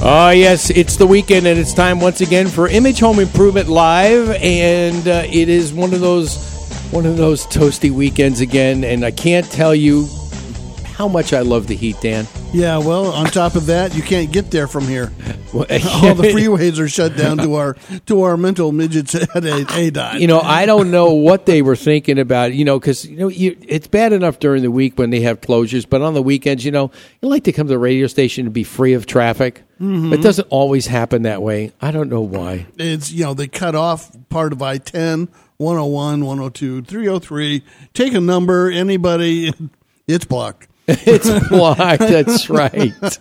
Oh, yes, it's the weekend and it's time once again for Image Home Improvement Live. And uh, it is one of those one of those toasty weekends again. And I can't tell you how much I love the heat, Dan. Yeah, well, on top of that, you can't get there from here. All the freeways are shut down to our to our mental midgets at a, ADOT. You know, I don't know what they were thinking about. You know, because you know, you, it's bad enough during the week when they have closures, but on the weekends, you know, you like to come to the radio station and be free of traffic. Mm-hmm. It doesn't always happen that way. I don't know why. it's you know they cut off part of I-10, 101, 102, 303. Take a number, anybody, it's blocked. It's blocked. That's right.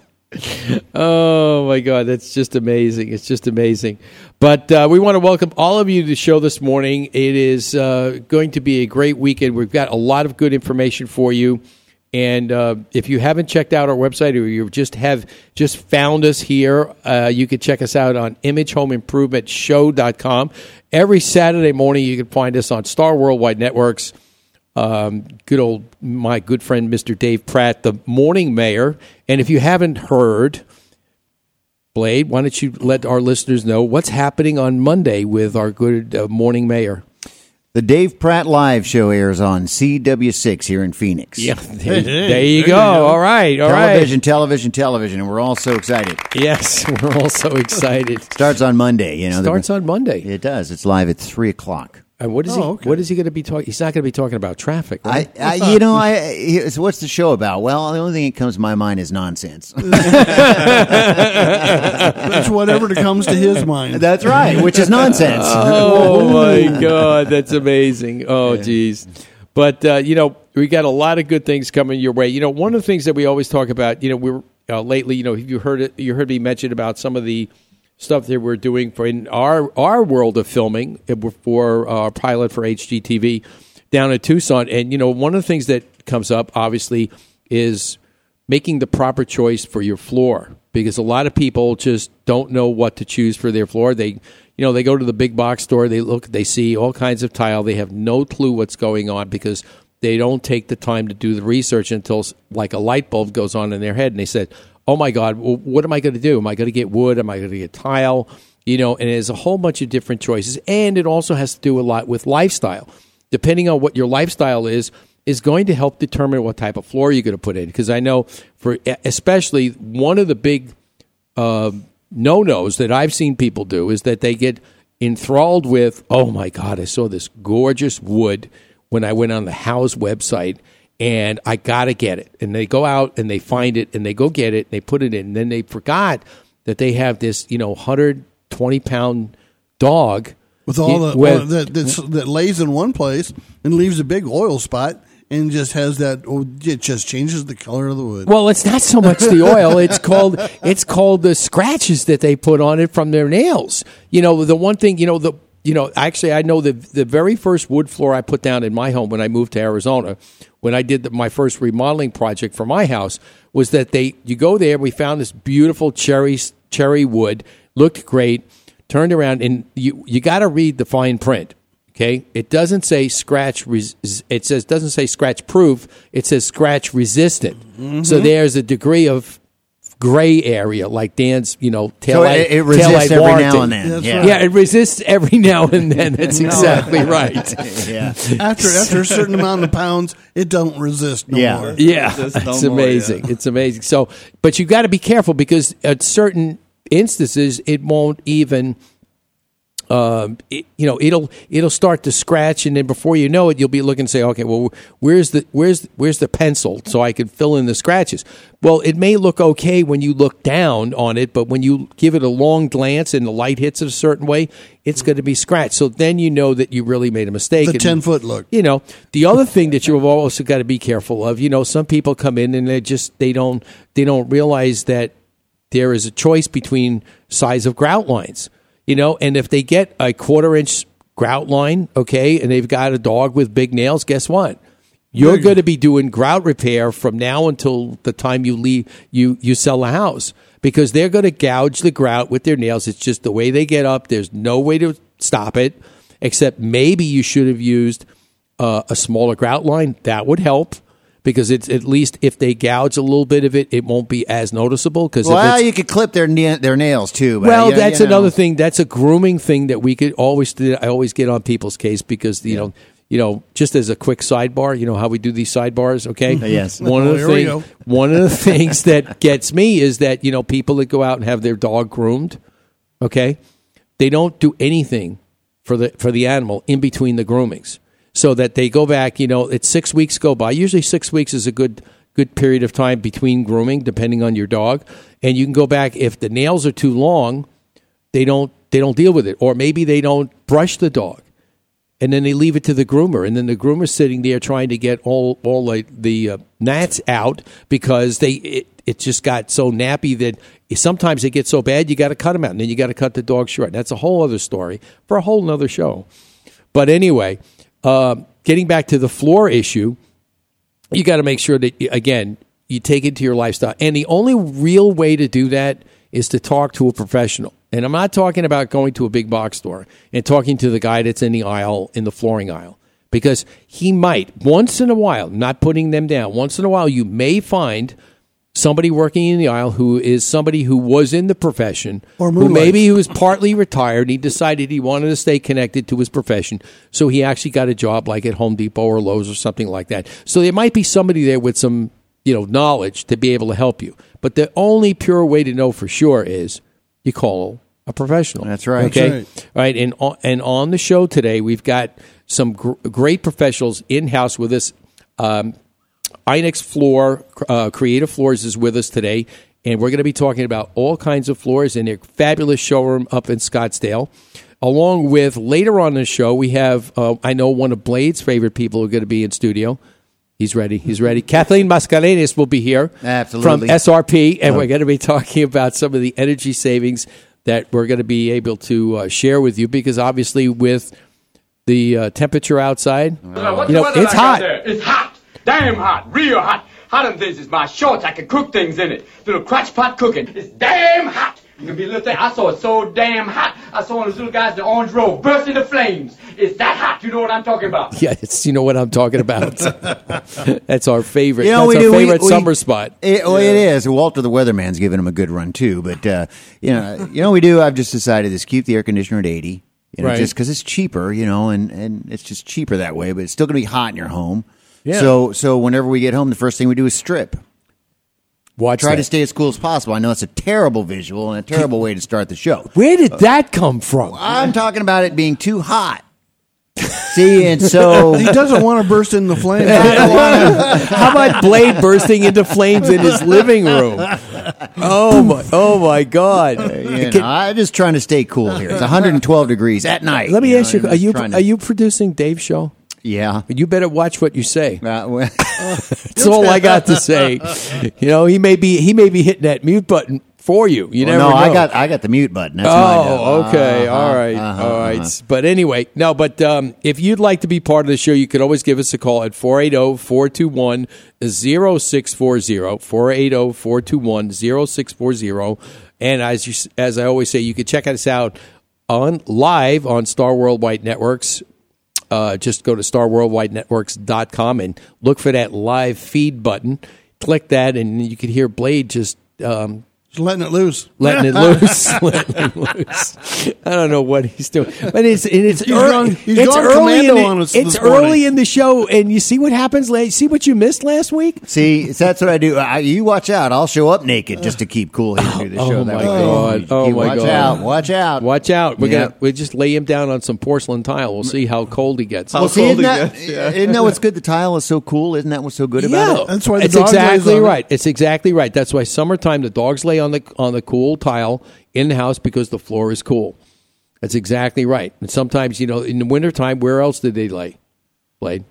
Oh my God, that's just amazing! It's just amazing. But uh, we want to welcome all of you to the show this morning. It is uh, going to be a great weekend. We've got a lot of good information for you. And uh, if you haven't checked out our website or you just have just found us here, uh, you can check us out on imagehomeimprovement.show.com. Every Saturday morning, you can find us on Star Worldwide Networks um, good old my good friend Mr. Dave Pratt, the morning mayor. And if you haven't heard, Blade, why don't you let our listeners know what's happening on Monday with our good uh, morning mayor? The Dave Pratt Live show airs on CW6 here in Phoenix. Yeah, there, there you go. All right, all right. television, television, television, and we're all so excited. Yes, we're all so excited. Starts on Monday. You know, Starts on Monday. It does. It's live at three o'clock. And what is he? Oh, okay. What is he going to be talking? He's not going to be talking about traffic. right? I, I, you know, I. here's- What's the show about? Well, the only thing that comes to my mind is nonsense. It's whatever comes to his mind. That's right, which is nonsense. oh my god that's amazing oh geez but uh, you know we got a lot of good things coming your way you know one of the things that we always talk about you know we're uh, lately you know you heard it you heard me mention about some of the stuff that we're doing for in our our world of filming uh, for our pilot for hgtv down in tucson and you know one of the things that comes up obviously is making the proper choice for your floor because a lot of people just don't know what to choose for their floor. They, you know, they go to the big box store, they look, they see all kinds of tile, they have no clue what's going on because they don't take the time to do the research until like a light bulb goes on in their head and they said, "Oh my god, well, what am I going to do? Am I going to get wood? Am I going to get tile?" You know, and there's a whole bunch of different choices and it also has to do a lot with lifestyle. Depending on what your lifestyle is, is going to help determine what type of floor you're going to put in. Because I know, for especially one of the big uh, no nos that I've seen people do is that they get enthralled with, oh my God, I saw this gorgeous wood when I went on the house website and I got to get it. And they go out and they find it and they go get it and they put it in. And then they forgot that they have this, you know, 120 pound dog with all the with- oil that that lays in one place and leaves a big oil spot and just has that. oh, It just changes the color of the wood. Well, it's not so much the oil. It's called it's called the scratches that they put on it from their nails. You know, the one thing you know the you know actually I know the the very first wood floor I put down in my home when I moved to Arizona, when I did the, my first remodeling project for my house, was that they you go there we found this beautiful cherry cherry wood looked great, turned around and you you got to read the fine print. Okay, it doesn't say scratch. Res- it says doesn't say scratch proof. It says scratch resistant. Mm-hmm. So there's a degree of gray area, like Dan's, you know, tail So light, it- it resists taillight every warranty. now and then. That's Yeah. right. it resists every now and then. That's exactly right. yeah. after after a certain amount of pounds, it don't resist no Yeah. more. Yeah, Just no it's more, amazing. It's amazing. So, but you got to be careful because at certain instances, it won't even um, it, you know it'll it'll start to scratch, and then before you know it, you'll be looking and say, okay, well, where's the where's where's the pencil so I can fill in the scratches? Well, it may look okay when you look down on it, but when you give it a long glance and the light hits it a certain way, it's going to be scratched. So then you know that you really made a mistake. The And- 10 foot look. you know the other thing that you've also got to be careful of you know some people come in and they just they don't they don't realize that there is a choice between size of grout lines you know and if they get a quarter inch grout line okay and they've got a dog with big nails guess what? You're going to be doing grout repair from now until the time you leave you you sell the house because they're going to gouge the grout with their nails. It's just the way they get up. There's no way to stop it except maybe you should have used uh, a smaller grout line. That would help because it's at least if they gouge a little bit of it it won't be as noticeable because Well, you could clip their na- their nails too. But well, you- that's you know. another thing. That's a grooming thing that we could always do. I always get on people's case because you know, you know, just as a quick sidebar, you know how we do these sidebars. Okay, Yes. One of Oh, the things, one of the things that gets me is that you know people that go out and have their dog groomed. Okay, they don't do anything for the for the animal in between the groomings, so that they go back. You know, it's six weeks go by. Usually, six weeks is a good good period of time between grooming, depending on your dog. And you can go back if the nails are too long, they don't they don't deal with it, or maybe they don't brush the dog, and then they leave it to the groomer, and then the groomer's sitting there trying to get all all like the uh, gnats out because they it, it just got so nappy that sometimes they get so bad you got to cut them out, and then you got to cut the dog short. That's a whole other story for a whole nother show. But anyway, uh, getting back to the floor issue, you got to make sure that again you take it to your lifestyle. And the only real way to do that is to talk to a professional. And i'm not talking about going to a big box store and talking to the guy that's in the aisle in the flooring aisle. Because he might once in a while not putting them down once in a while you may find somebody working in the aisle who is somebody who was in the profession Or who maybe he was partly retired he decided he wanted to stay connected to his profession so he actually got a job like at home depot or lowes or something like that. So there might be somebody there with some you know knowledge to be able to help you. But the only pure way to know for sure is you call a professional. That's right. okay? That's All right and on, and on the show today we've got some gr- great professionals in house with us. Um, Inex Floor, uh, Creative Floors is with us today, and we're going to be talking about all kinds of floors in their fabulous showroom up in Scottsdale. Along with later on in the show, we have, uh, I know one of Blade's favorite people are going to be in studio. He's ready. He's ready. Kathleen Mascareñas will be here Absolutely. from SRP, and we're going to be talking about some of the energy savings that we're going to be able to uh, share with you because obviously with the uh, temperature outside, What's you know, it's hot. It's hot. Damn hot. Real hot. Hotter than this is my shorts. I can cook things in it. Little crotch pot cooking. It's damn hot. You can be a little thing. I saw it so damn hot. I saw one of those little guys in the orange robe burst into flames. It's that hot. You know what I'm talking about. Yeah, it's, you know what I'm talking about. That's our favorite. You know, That's we our do. we- favorite we- summer spot. It, well, it is. Walter the weatherman's giving him a good run too. But uh, you know, you know, we do. I've just decided is keep the air conditioner at eighty. You know, Right. just because it's cheaper. You know, and and it's just cheaper that way. But it's still going to be hot in your home. Yeah. So so whenever we get home, the first thing we do is strip. Watch Try that. to stay as cool as possible. I know it's a terrible visual and a terrible way to start the show. Where did uh, that come from? I'm talking about it being too hot. See, and so He doesn't want to burst into flames. How about Blade bursting into flames in his living room? Oh my! Oh my God! Uh, you Can- know, I'm just trying to stay cool here. It's 112 degrees at night. let me know, ask you: Are you trying to- are you producing Dave's show? Yeah. You better watch what you say. Uh, well, That's all I got to say. You know, he may be he may be hitting that mute button for you. You never no, know. I got I got the mute button. That's. Oh, okay. Uh-huh, all right. uh-huh, all right. uh-huh. But anyway, no, but um, if you'd like to be part of the show, you could always give us a call at oh, 480 421 0640. 480 421 0640. And as, you, as I always say, you can check us out on live on Star Worldwide Networks. Uh, just go to starworldwidenetworks.com and look for that live feed button. Click that, and you can hear Blade just um, letting it loose. letting it loose, letting it loose. I don't know what he's doing, but it's it's He's ear- gone- he's it's gone early in the, on us it's early in the show, and you see what happens. la- See what you missed last week. See, that's what I do. I, you watch out. I'll show up naked just to keep cool here through the Oh, show. Oh my that. God. Oh, you my watch God. out. Watch out. Watch out! We're Yeah. gonna we just lay him down on some porcelain tile. We'll see how cold he gets. Well, see, cold isn't it that, gets, yeah. isn't that what's good? The tile is so cool. Isn't that what's so good about Yeah, it? That's why the it's dog exactly on it. right. It's exactly right. That's why summertime the dogs lay on the on the cool tile in the house because the floor is cool. That's exactly right. And sometimes you know in the wintertime, where else did they lay? Blade,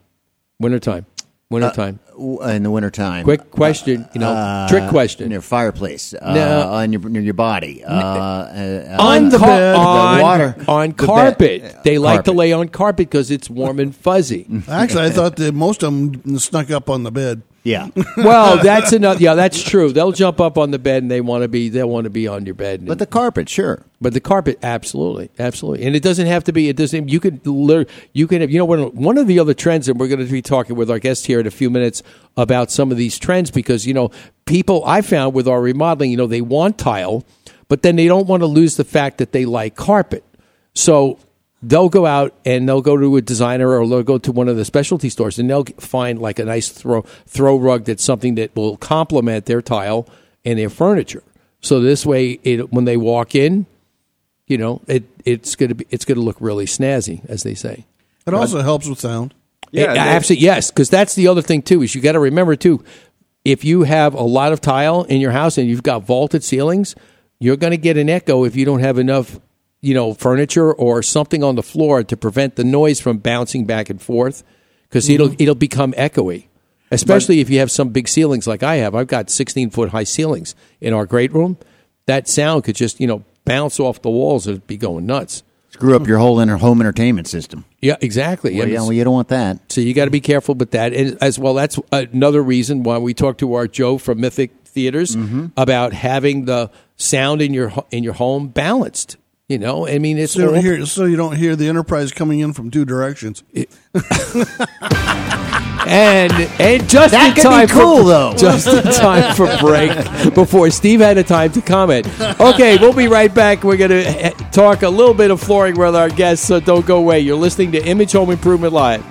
wintertime, wintertime. W- In the wintertime. Quick question, you know, Uh, trick question. In your fireplace. Uh, No. on your, near your body. Uh, uh, on the car- bed, the water, on the bed. carpet. They like to lay on carpet because it's warm and fuzzy. Actually, I thought that most of them snuck up on the bed. Yeah. well, that's another. Yeah, that's true. They'll jump up on the bed and they want to be. They want to be on your bed. But the carpet, sure. But the carpet, absolutely, absolutely, and it doesn't have to be. It doesn't. You could. You can have. You know, one one of the other trends, and we're going to be talking with our guest here in a few minutes about some of these trends because you know, people I found with our remodeling, you know, they want tile, but then they don't want to lose the fact that they like carpet. So they'll go out and they'll go to a designer or they'll go to one of the specialty stores and they'll find like a nice throw throw rug that's something that will complement their tile and their furniture. So this way, it, when they walk in, you know, it it's gonna be it's gonna look really snazzy, as they say. It also helps with sound. Yeah, Yeah, they- absolutely. Yes, because that's the other thing too. Is you got to remember too, if you have a lot of tile in your house and you've got vaulted ceilings, you're going to get an echo if you don't have enough, you know, furniture or something on the floor to prevent the noise from bouncing back and forth. Because it'll it'll become echoey, especially if you have some big ceilings like I have. I've got 16 foot high ceilings in our great room. That sound could just you know bounce off the walls. It'd be going nuts. Screw up your whole inner home entertainment system. Yeah, exactly. Well, yeah, well, you don't want that. so you got to be careful with that. And as well, that's another reason why we talked to our Joe from Mythic Theaters Mm-hmm. about having the sound in your in your home balanced. You know, I mean, it's So you, all- don't hear, so you don't hear the Enterprise coming in from two directions. and and just That in could time be cool, for, though. Just in time for break before Steve had a time to comment. Okay, we'll be right back. We're going to eh, talk a little bit of flooring with our guests, so don't go away. You're listening to Image Home Improvement Live.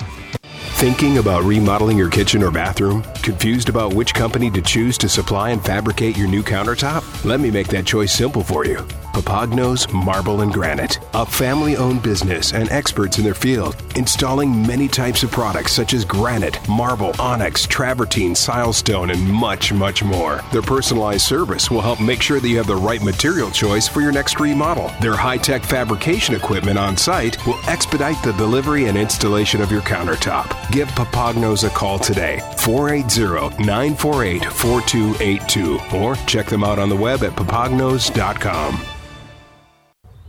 Thinking about remodeling your kitchen or bathroom? Confused about which company to choose to supply and fabricate your new countertop? Let me make that choice simple for you. Papagnos Marble and Granite, a family owned business and experts in their field, installing many types of products such as granite, marble, onyx, travertine, silestone, and much, much more. Their personalized service will help make sure that you have the right material choice for your next remodel. Their high tech fabrication equipment on site will expedite the delivery and installation of your countertop. Give Papagnos a call today, 480 948 4282, or check them out on the web at papagnos.com.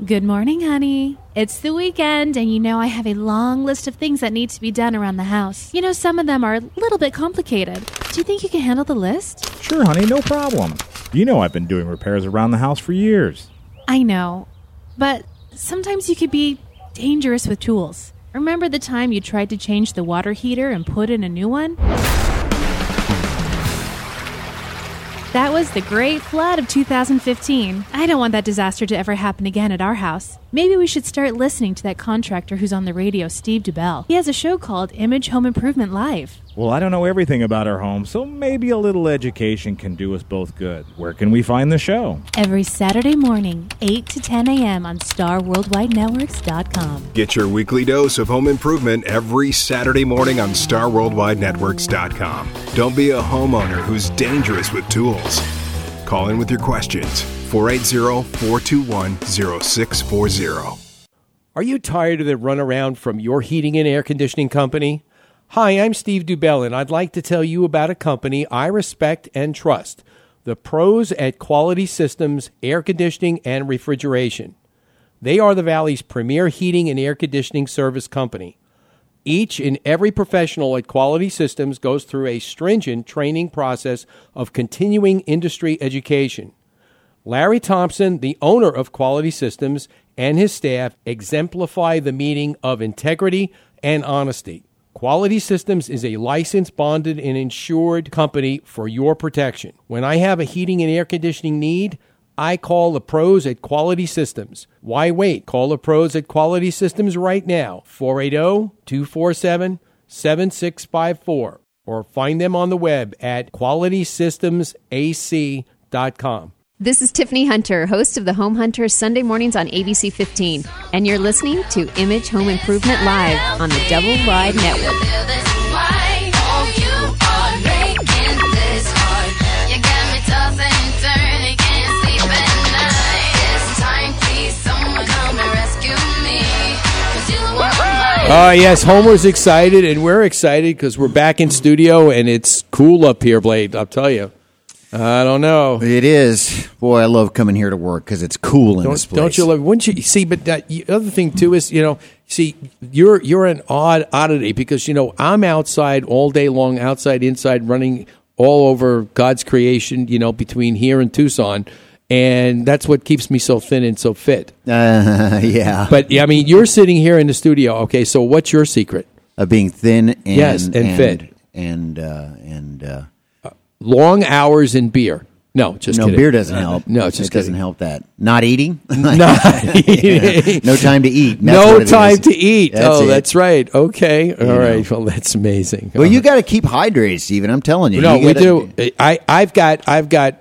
Good morning, honey. It's the weekend, and you know I have a long list of things that need to be done around the house. You know, some of them are a little bit complicated. Do you think you can handle the list? Sure, honey, no problem. You know I've been doing repairs around the house for years. I know, but sometimes you could be dangerous with tools. Remember the time you tried to change the water heater and put in a new one? That was the Great Flood of 2015. I don't want that disaster to ever happen again at our house. Maybe we should start listening to that contractor who's on the radio, Steve DuBell. He has a show called Image Home Improvement Live. Well, I don't know everything about our home, so maybe a little education can do us both good. Where can we find the show? Every Saturday morning, 8 to 10 a.m. on StarWorldWideNetworks.com. Get your weekly dose of home improvement every Saturday morning on StarWorldWideNetworks.com. Don't be a homeowner who's dangerous with tools. Call in with your questions 480 421 0640. Are you tired of the runaround from your heating and air conditioning company? Hi, I'm Steve Dubell, and I'd like to tell you about a company I respect and trust the pros at Quality Systems Air Conditioning and Refrigeration. They are the Valley's premier heating and air conditioning service company. Each and every professional at Quality Systems goes through a stringent training process of continuing industry education. Larry Thompson, the owner of Quality Systems, and his staff exemplify the meaning of integrity and honesty. Quality Systems is a licensed, bonded, and insured company for your protection. When I have a heating and air conditioning need, I call the pros at Quality Systems. Why wait? Call the pros at Quality Systems right now. oh, 480 247 7654 or find them on the web at qualitysystemsac.com. This is Tiffany Hunter, host of the Home Hunter Sunday mornings on ABC 15, and you're listening to Image Home Improvement Live on the Double Wide Network. Oh, yes, Homer's excited, and we're excited because we're back in studio, and it's cool up here, Blade. I'll tell you. I don't know. It is. Boy, I love coming here to work because it's cool in this Don't, place. don't you love? Wouldn't you see? But that the other thing too is you know, see, you're you're an odd oddity because you know I'm outside all day long, outside, inside, running all over God's creation. You know, between here and Tucson, and that's what keeps me so thin and so fit. Uh, yeah. But yeah, I mean, you're sitting here in the studio. Okay, so what's your secret? Of being thin and Yes, and fit. and uh, and uh, Long hours in beer. No, just no kidding. beer doesn't help. No, it's just it doesn't help that. Not eating. Not eating. no time to eat. That's no time is. to eat. That's oh, it. that's right. Okay. All know. right. Well, that's amazing. Well, you got to keep hydrated, Stephen. I'm telling you. No, You we do. I I've got I've got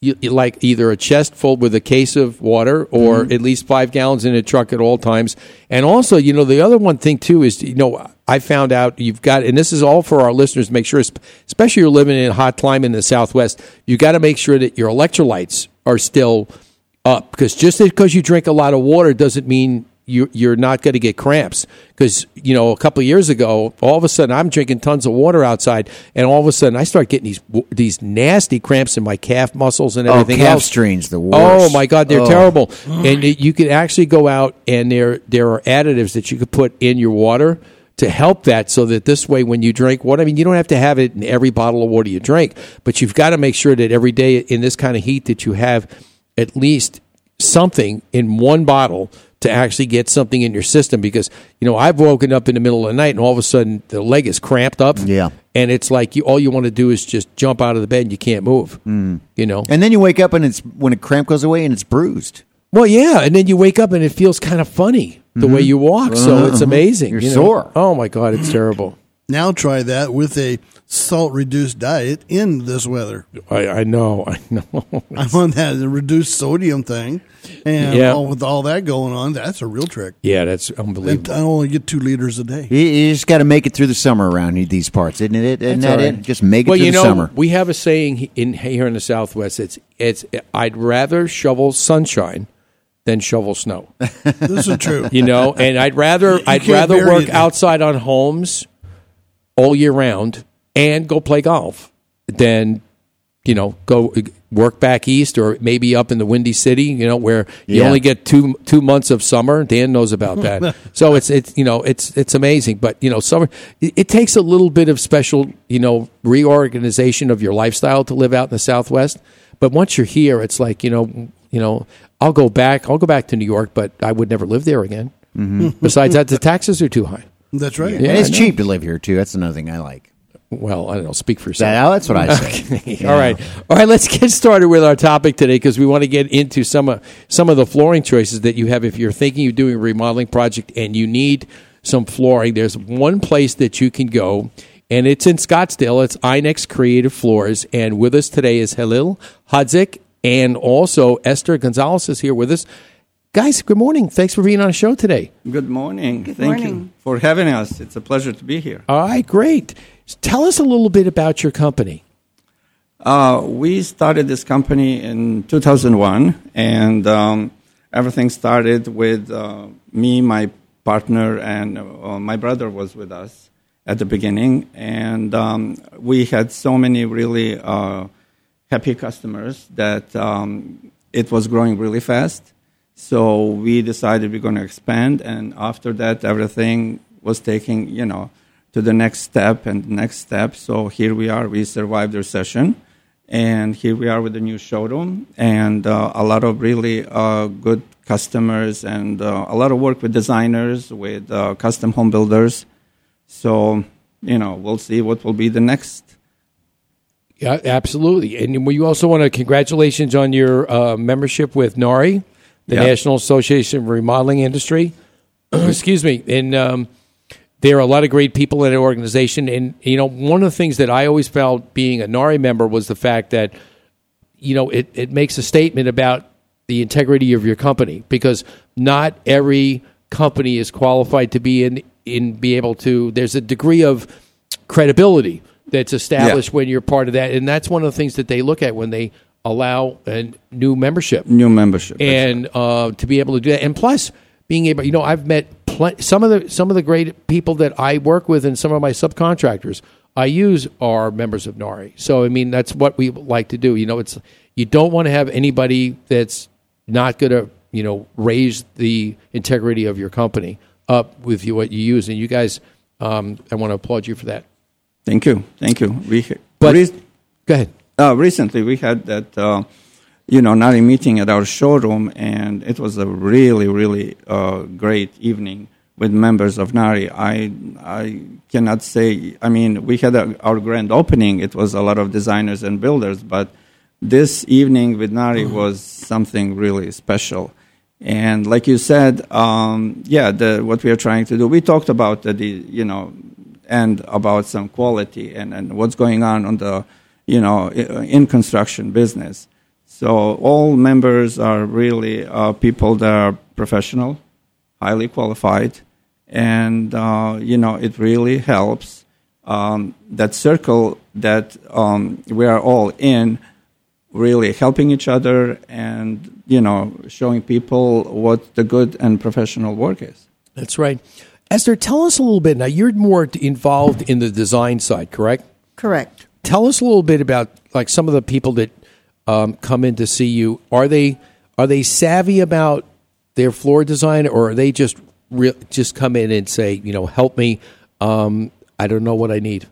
you, like either a chest full with a case of water or Mm-hmm. at least five gallons in a truck at all times. And also, you know, the other one thing too is you know I found out you've got, and this is all for our listeners. to Make sure, especially you're living in a hot climate in the Southwest, you got to make sure that your electrolytes are still up because just because you drink a lot of water doesn't mean you, you're not going to get cramps. Because you know, a couple of years ago, all of a sudden I'm drinking tons of water outside, and all of a sudden I start getting these these nasty cramps in my calf muscles and Oh, everything calf else. strains, the worst. Oh my God, they're Oh. terrible. And it, you can actually go out and there there are additives that you could put in your water to help that so that this way when you drink water, I mean you don't have to have it in every bottle of water you drink, but you've got to make sure that every day in this kind of heat that you have at least something in one bottle to actually get something in your system because you know I've woken up in the middle of the night and all of a sudden the leg is cramped up Yeah. and it's like you all you want to do is just jump out of the bed and you can't move mm. you know And then you wake up and it's when a cramp goes away and it's bruised. well, yeah, and then you wake up and it feels kind of funny the way you walk. So it's amazing. You're you know? sore. Oh my god, it's terrible. Now try that with a salt reduced diet in this weather. I, I know, I know. I'm on that reduced sodium thing, and Yeah. all, with all that going on, that's a real trick. yeah, that's unbelievable. And unbelievable. I only get two liters a day. You, you just got to make it through the summer around these parts, isn't it? Isn't That's that all right. it? Just make it well, through you the summer. we have a saying in here in the Southwest. It's it's I'd rather shovel sunshine than shovel snow. This is true. You know, and I'd rather I'd rather work it outside on homes all year round and go play golf than you know go work back east or maybe up in the windy city you know where you Yeah. only get two two months of summer dan knows about that so it's it's you know it's it's amazing but you know summer it, it takes a little bit of special you know reorganization of your lifestyle to live out in the southwest but once you're here it's like you know you know i'll go back i'll go back to new york but i would never live there again mm-hmm. besides that the taxes are too high That's right. Yeah. and it's cheap to live here too. That's another thing I like. Well i don't know speak for yourself That, that's what I say. All right, all right. Let's get started with our topic today because we want to get into some of some of the flooring choices that you have. If you're thinking of doing a remodeling project and you need some flooring, there's one place that you can go, and it's in Scottsdale. It's Inex Creative Floors, and with us today is Halil Hadzik and also Esther Gonzalez is here with us. Guys, good morning. Thanks for being on the show today. Good morning. Good Thank morning. you for having us. It's a pleasure to be here. All right, great. Tell us a little bit about your company. Uh, we started this company in 2001, and um, everything started with uh, me, my partner, and uh, my brother was with us at the beginning. And um, we had so many really uh, happy customers that um, it was growing really fast. So we decided we're going to expand, and after that, everything was taking, you know, to the next step and the next step. So here we are. We survived the recession, and here we are with the new showroom and uh, a lot of really uh, good customers and uh, a lot of work with designers, with uh, custom home builders. So you know, we'll see what will be the next Yeah, absolutely. And we also want to congratulations on your uh, membership with NARI, the. National Association of Remodeling Industry. Excuse me. And um, there are a lot of great people in the organization. And, you know, one of the things that I always felt being a NARI member was the fact that, you know, it, it makes a statement about the integrity of your company because not every company is qualified to be in, in be able to, there's a degree of credibility that's established when you're part of that. And that's one of the things that they look at when they allow a new membership New membership. and uh, to be able to do that, and plus being able, you know, I've met pl- some of the some of the great people that I work with, and some of my subcontractors I use are members of NARI. So I mean, that's what we like to do. You know, it's you don't want to have anybody that's not going to you know raise the integrity of your company up with you what you use, and you guys, um, I want to applaud you for that. Thank you. Thank you. We, But- rec- Go ahead. uh, recently we had that, uh, you know, NARI meeting at our showroom, and it was a really, really uh, great evening with members of NARI. I, I cannot say, I mean, we had a, our grand opening. It was a lot of designers and builders, but this evening with NARI was something really special. And like you said, um, yeah, the, what we are trying to do, we talked about the, the you know, and about some quality and, and what's going on on the, you know, in construction business. So all members are really uh, people that are professional, highly qualified, and uh, you know it really helps um, that circle that um, we are all in, really helping each other and you know showing people what the good and professional work is. That's right. Esther, tell us a little bit. Now, you're more involved in the design side, correct? Correct. Tell us a little bit about like some of the people that um, come in to see you. Are they are they savvy about their floor design, or are they just re- just come in and say, you know, help me? Um, I don't know what I need.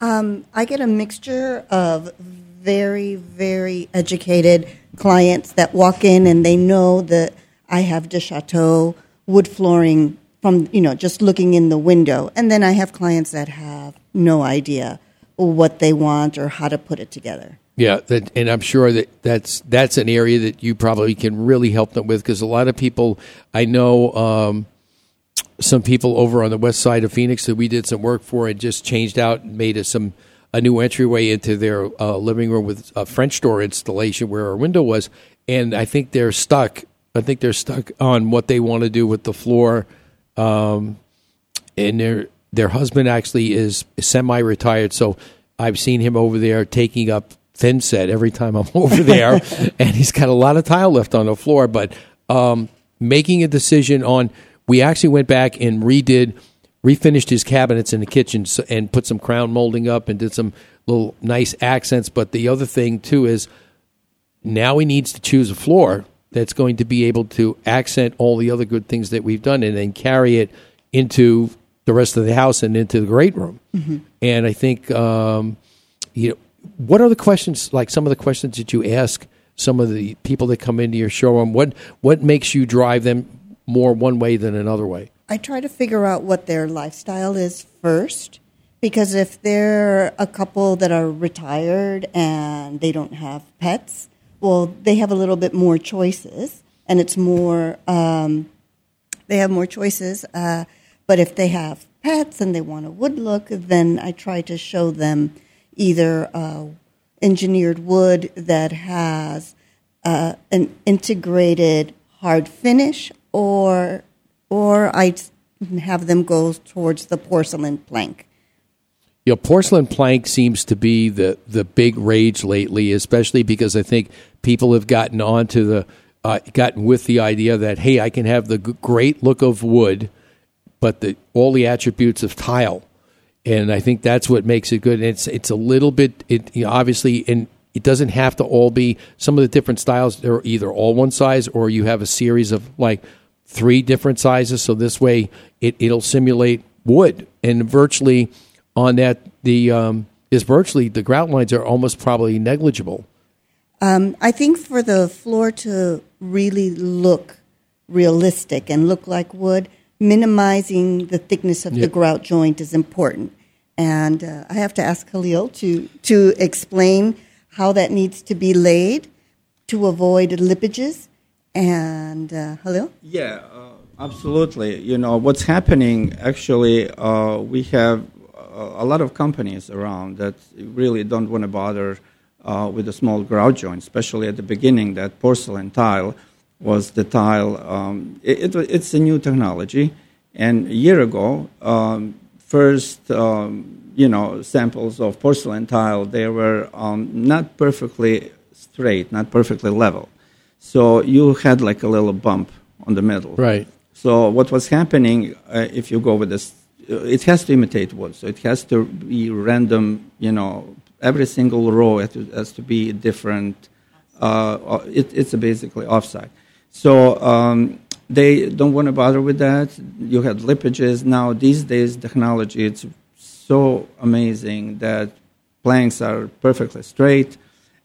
Um, I get a mixture of very, very educated clients that walk in and they know that I have DuChateau wood flooring from you know just looking in the window, and then I have clients that have no idea what they want or how to put it together. Yeah, that, and I'm sure that that's that's an area that you probably can really help them with because a lot of people I know um, some people over on the west side of Phoenix that we did some work for and just changed out and made a, some a new entryway into their uh, living room with a French door installation where our window was, and I think they're stuck. I think they're stuck on what they want to do with the floor. Um, and their their husband actually is semi-retired, so I've seen him over there taking up thin set every time I'm over there, and he's got a lot of tile left on the floor. But um, making a decision on, we actually went back and redid, refinished his cabinets in the kitchen and put some crown molding up and did some little nice accents. But the other thing too is now he needs to choose a floor that's going to be able to accent all the other good things that we've done and then carry it into the rest of the house and into the great room. And I think, um, you know, what are the questions, like some of the questions that you ask some of the people that come into your showroom? What, what makes you drive them more one way than another way? I try to figure out what their lifestyle is first because if they're a couple that are retired and they don't have pets, well, they have a little bit more choices and it's more, um, they have more choices. Uh, but if they have pets and they want a wood look, then I try to show them either uh, engineered wood that has uh, an integrated hard finish, or or I have them go towards the porcelain plank. You porcelain plank seems to be the, the big rage lately, especially because I think people have gotten onto the uh, gotten with the idea that hey, I can have the great look of wood, but the all the attributes of tile, and I think that's what makes it good. And it's it's a little bit it you know, obviously and it doesn't have to all be some of the different styles. They're either all one size or you have a series of like three different sizes. So this way it it'll simulate wood and virtually on that the um, is virtually the grout lines are almost probably negligible. Um, I think for the floor to really look realistic and look like wood, minimizing the thickness of Yeah. the grout joint is important. And uh, I have to ask Khalil to, to explain how that needs to be laid to avoid lippages. And uh, Khalil? Yeah, uh, absolutely. You know, what's happening actually, uh, we have uh, a lot of companies around that really don't want to bother uh, with a small grout joint, especially at the beginning, that porcelain tile was the tile. Um, it, it, it's a new technology. And a year ago, um, first, um, you know, samples of porcelain tile, they were um, not perfectly straight, not perfectly level. So you had like a little bump on the middle. Right. So what was happening, uh, if you go with this, it has to imitate wood. So it has to be random, you know, every single row has to, has to be different. Uh, it, it's basically offside. So um, they don't want to bother with that. You have lippages. Now, these days, technology, it's so amazing that planks are perfectly straight.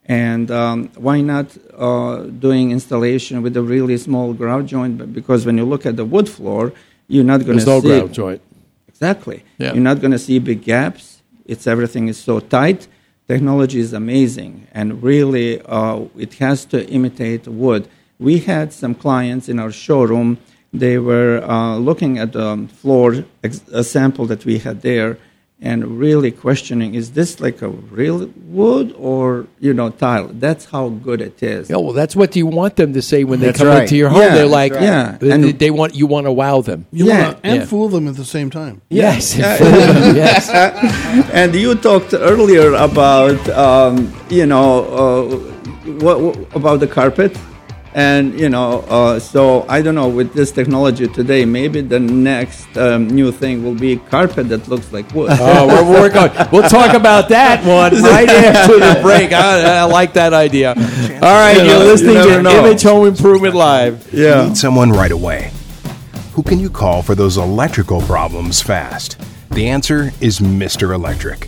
And um, why not uh, doing installation with a really small grout joint? Because when you look at the wood floor, you're not going to There's see no grout joint. Exactly. Yeah. You're not going to see big gaps. It's everything is so tight. Technology is amazing, and really, uh, it has to imitate wood. We had some clients in our showroom. They were uh, looking at the floor, ex- a sample that we had there, and really questioning: Is this like a real wood or you know tile? That's how good it is. Yeah, well, that's what you want them to say when they That's come right. into your home. Yeah, They're like, right. Yeah, they, and- they want you want to wow them. You Yeah, wanna, and yeah. fool them at the same time. Yes, Yeah. yes. and you talked earlier about um, you know uh, what, what about the carpet and you know uh, so i don't know with this technology today maybe the next um, new thing will be carpet that looks like wood Oh, we're working on. We'll talk about that one right after the break. I, I like that idea. All right, You you're listening you to know. Image Home Improvement Live. yeah Need someone right away. Who can you call for those electrical problems fast? The answer is Mr. Electric,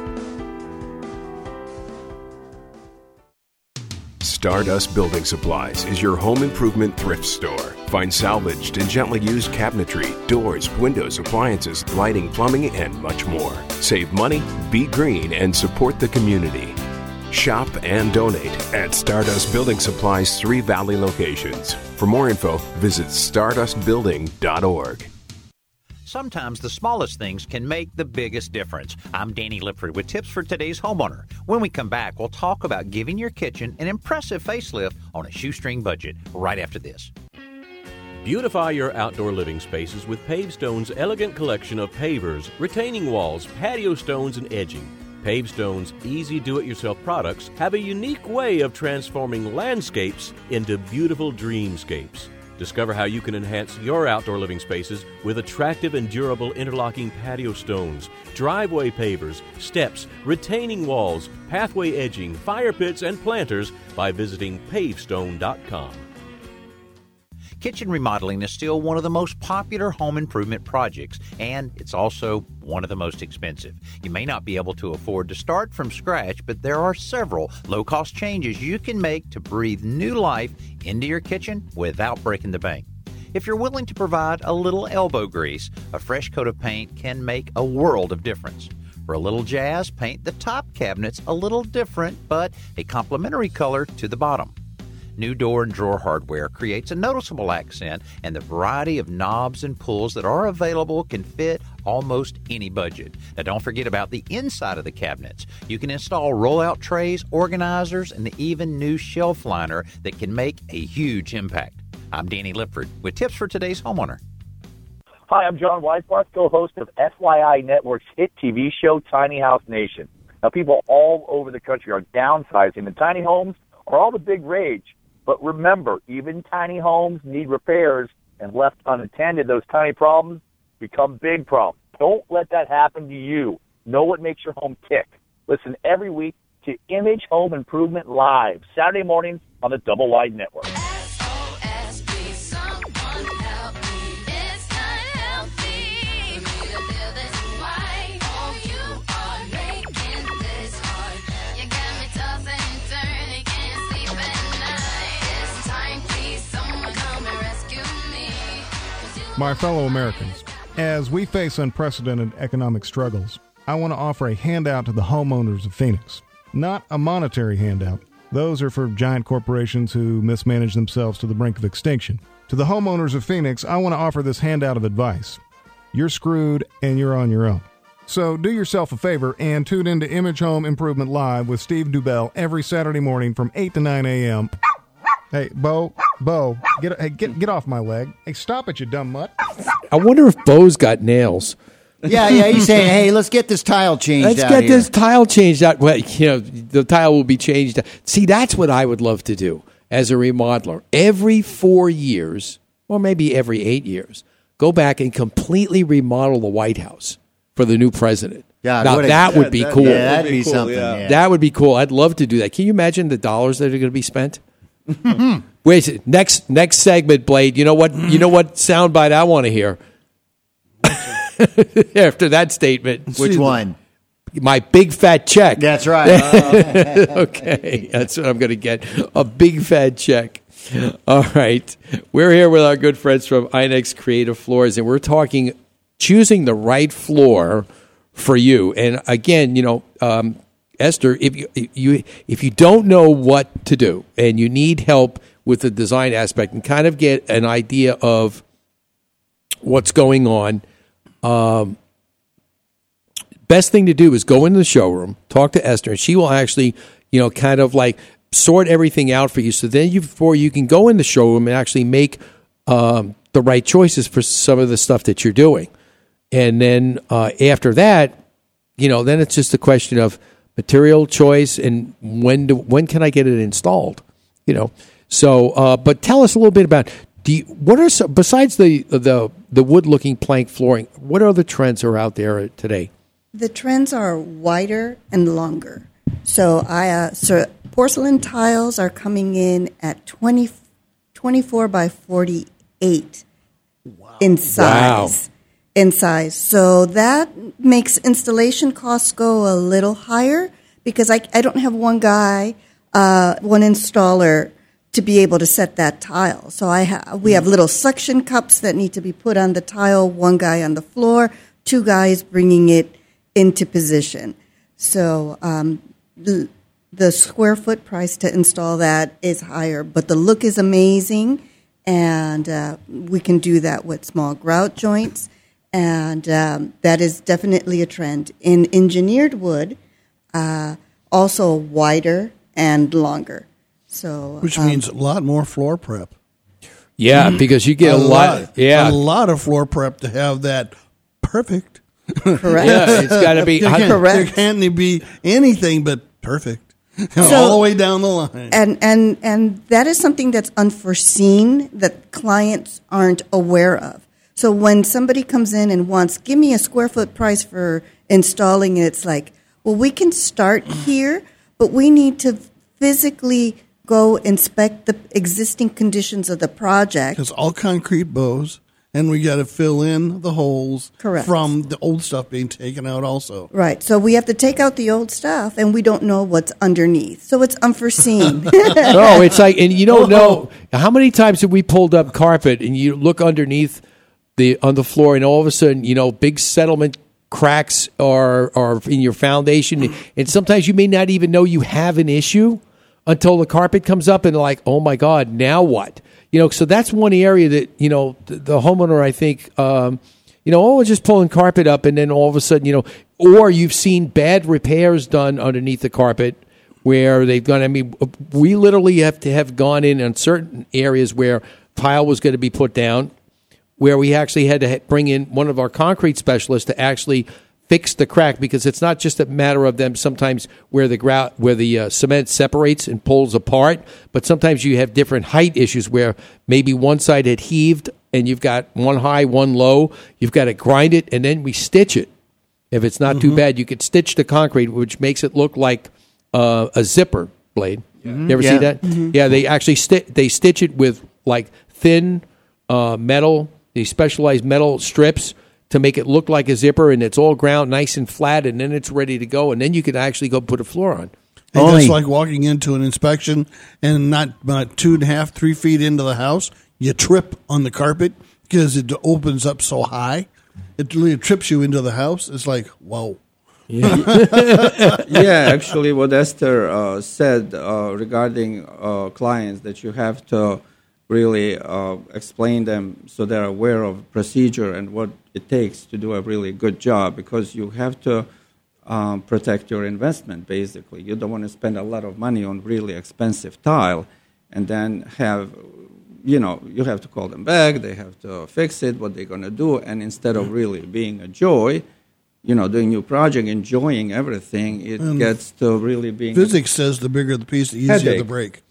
Stardust Building Supplies is your home improvement thrift store. Find salvaged and gently used cabinetry, doors, windows, appliances, lighting, plumbing, and much more. Save money, be green, and support the community. Shop and donate at Stardust Building Supplies' three valley locations. For more info, visit stardustbuilding.org. Sometimes the smallest things can make the biggest difference. I'm Danny Lipford with tips for today's homeowner. When we come back, we'll talk about giving your kitchen an impressive facelift on a shoestring budget right after this. Beautify your outdoor living spaces with Pavestone's elegant collection of pavers, retaining walls, patio stones, and edging. Pavestone's easy do it yourself products have a unique way of transforming landscapes into beautiful dreamscapes. Discover how you can enhance your outdoor living spaces with attractive and durable interlocking patio stones, driveway pavers, steps, retaining walls, pathway edging, fire pits, and planters by visiting pavestone.com. Kitchen remodeling is still one of the most popular home improvement projects, and it's also one of the most expensive. You may not be able to afford to start from scratch, but there are several low cost changes you can make to breathe new life into your kitchen without breaking the bank. If you're willing to provide a little elbow grease, a fresh coat of paint can make a world of difference. For a little jazz, paint the top cabinets a little different, but a complementary color to the bottom. New door and drawer hardware creates a noticeable accent, and the variety of knobs and pulls that are available can fit almost any budget. Now, don't forget about the inside of the cabinets. You can install rollout trays, organizers, and even new shelf liner that can make a huge impact. I'm Danny Lipford with tips for today's homeowner. Hi, I'm John Weisbarth, co-host of FYI Network's hit TV show Tiny House Nation. Now, people all over the country are downsizing, and tiny homes are all the big rage. But remember, even tiny homes need repairs, and left unattended, those tiny problems become big problems. Don't let that happen to you. Know what makes your home tick. Listen every week to Image Home Improvement Live, Saturday mornings on the Double Wide Network. My fellow Americans, as we face unprecedented economic struggles, I want to offer a handout to the homeowners of Phoenix. Not a monetary handout. Those are for giant corporations who mismanage themselves to the brink of extinction. To the homeowners of Phoenix, I want to offer this handout of advice. You're screwed and you're on your own. So do yourself a favor and tune in to Image Home Improvement Live with Steve Dubell every Saturday morning from 8 to 9 a.m. Hey, Bo, Bo, get hey, get get off my leg. Hey, stop it, you dumb mutt. I wonder if Bo's got nails. Yeah, yeah. He's saying, "Hey, let's get this tile changed Let's out get here." this tile changed out. Well, you know, the tile will be changed. See, that's what I would love to do as a remodeler. Every four years, or maybe every eight years, go back and completely remodel the White House for the new president. God, now what a- that would be that- cool. yeah, that'd be something, yeah. That would be cool. I'd love to do that. Can you imagine the dollars that are going to be spent? Wait, next next segment, Blade. You know what? You know what soundbite I want to hear after that statement. Which one? My big fat check. That's right. okay, that's what I'm going to get. A big fat check. All right. We're here with our good friends from Inex Creative Floors, and we're talking choosing the right floor for you. And again, you know, um, Esther, if you, if you if you don't know what to do and you need help with the design aspect and kind of get an idea of what's going on, um, best thing to do is go into the showroom, talk to Esther, and she will actually, you know, kind of like sort everything out for you. So then you before you can go in the showroom and actually make um, the right choices for some of the stuff that you're doing. And then uh, after that, you know, then it's just a question of material choice and when do when can I get it installed? You know. So, uh, but tell us a little bit about do you, what are some, besides the the the wood looking plank flooring? What other trends are out there today? The trends are wider and longer. So I uh, so porcelain tiles are coming in at 20, 24 by 48 in size. In size. So that makes installation costs go a little higher because I, I don't have one guy, uh, one installer to be able to set that tile. So I ha- we have little suction cups that need to be put on the tile, one guy on the floor, two guys bringing it into position. So um, the, the square foot price to install that is higher, but the look is amazing, and uh, we can do that with small grout joints, and um, that is definitely a trend. In engineered wood, uh, also wider and longer. So, Which um, means a lot more floor prep. Yeah, because you get a, lot, Yeah, a lot of floor prep to have that perfect. Correct. Yeah, it's gotta be- There can't, Correct. There can't be anything but perfect, So- all the way down the line. and and and that is something that's unforeseen that clients aren't aware of. So when somebody comes in and wants, give me a square foot price for installing it, it's like, well, we can start mm. here, but we need to physically go inspect the existing conditions of the project. It's all concrete bows, and we got to fill in the holes Correct. from the old stuff being taken out. Also, Right. So we have to take out the old stuff, and we don't know what's underneath. So it's unforeseen. oh, it's like, and you don't oh, oh. know how many times have we pulled up carpet and you look underneath the on the floor, and all of a sudden, you know, big settlement cracks are are in your foundation, and sometimes you may not even know you have an issue until the carpet comes up, and like, oh my god, now what? You know, so that's one area that you know the, the homeowner, I think. Um, You know, oh, just pulling carpet up, and then all of a sudden, you know, or you've seen bad repairs done underneath the carpet where they've gone. I mean, we literally have to have gone in on certain areas where tile was going to be put down, where we actually had to bring in one of our concrete specialists to actually fix the crack because it's not just a matter of them sometimes where the grout where the uh, cement separates and pulls apart but sometimes you have different height issues where maybe one side had heaved and you've got one high one low you've got to grind it and then we stitch it if it's not too Mhm. bad you could stitch the concrete which makes it look like uh, a zipper blade Mhm. you ever Yeah. see that Mhm. yeah they actually sti- they stitch it with like thin uh, metal these specialized metal strips to make it look like a zipper and it's all ground nice and flat and then it's ready to go and then you can actually go put a floor on And that's like walking into an inspection and not about two and a half, three feet into the house, you trip on the carpet because it opens up so high. It really trips you into the house. It's like, whoa. yeah, actually, what Esther uh, said uh, regarding uh, clients that you have to really uh, explain them so they're aware of procedure and what it takes to do a really good job because you have to um, protect your investment. Basically, you don't want to spend a lot of money on really expensive tile and then have you know you have to call them back they have to fix it what they're going to do and instead of really being a joy you know doing new project enjoying everything it And gets to really being Physics says the bigger the piece, the easier the break.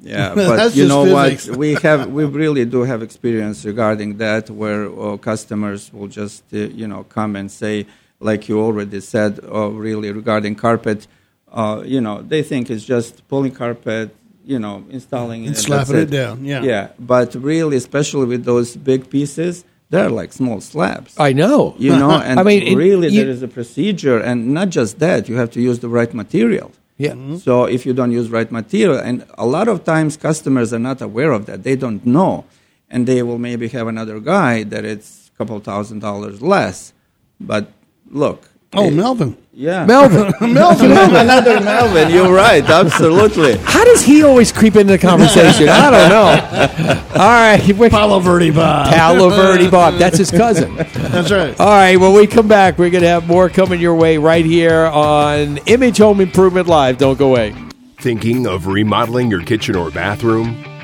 Yeah but That's you know physics. what we have we really do have experience regarding that where uh, customers will just uh, you know come and say like you already said uh, really regarding carpet uh, you know they think it's just pulling carpet you know installing And it slapping that's it down, yeah. yeah but really especially with those big pieces they're like small slabs I know. you know and I mean, it- really you- there is a procedure and not just that you have to use the right material Yeah. Mm-hmm. so if you don't use right material and a lot of times customers are not aware of that. They don't know. And they will maybe have another guy that it's a couple thousand dollars less. But look Oh, it- Melvin. yeah Melvin. Melvin another Melvin you're right absolutely How does he always creep into the conversation? I don't know. All right. Palo Verde Bob. Palo Verde Bob. That's his cousin. That's right. All right. When we come back, we're going to have more coming your way right here on Image Home Improvement Live. Don't go away. Thinking of remodeling your kitchen or bathroom?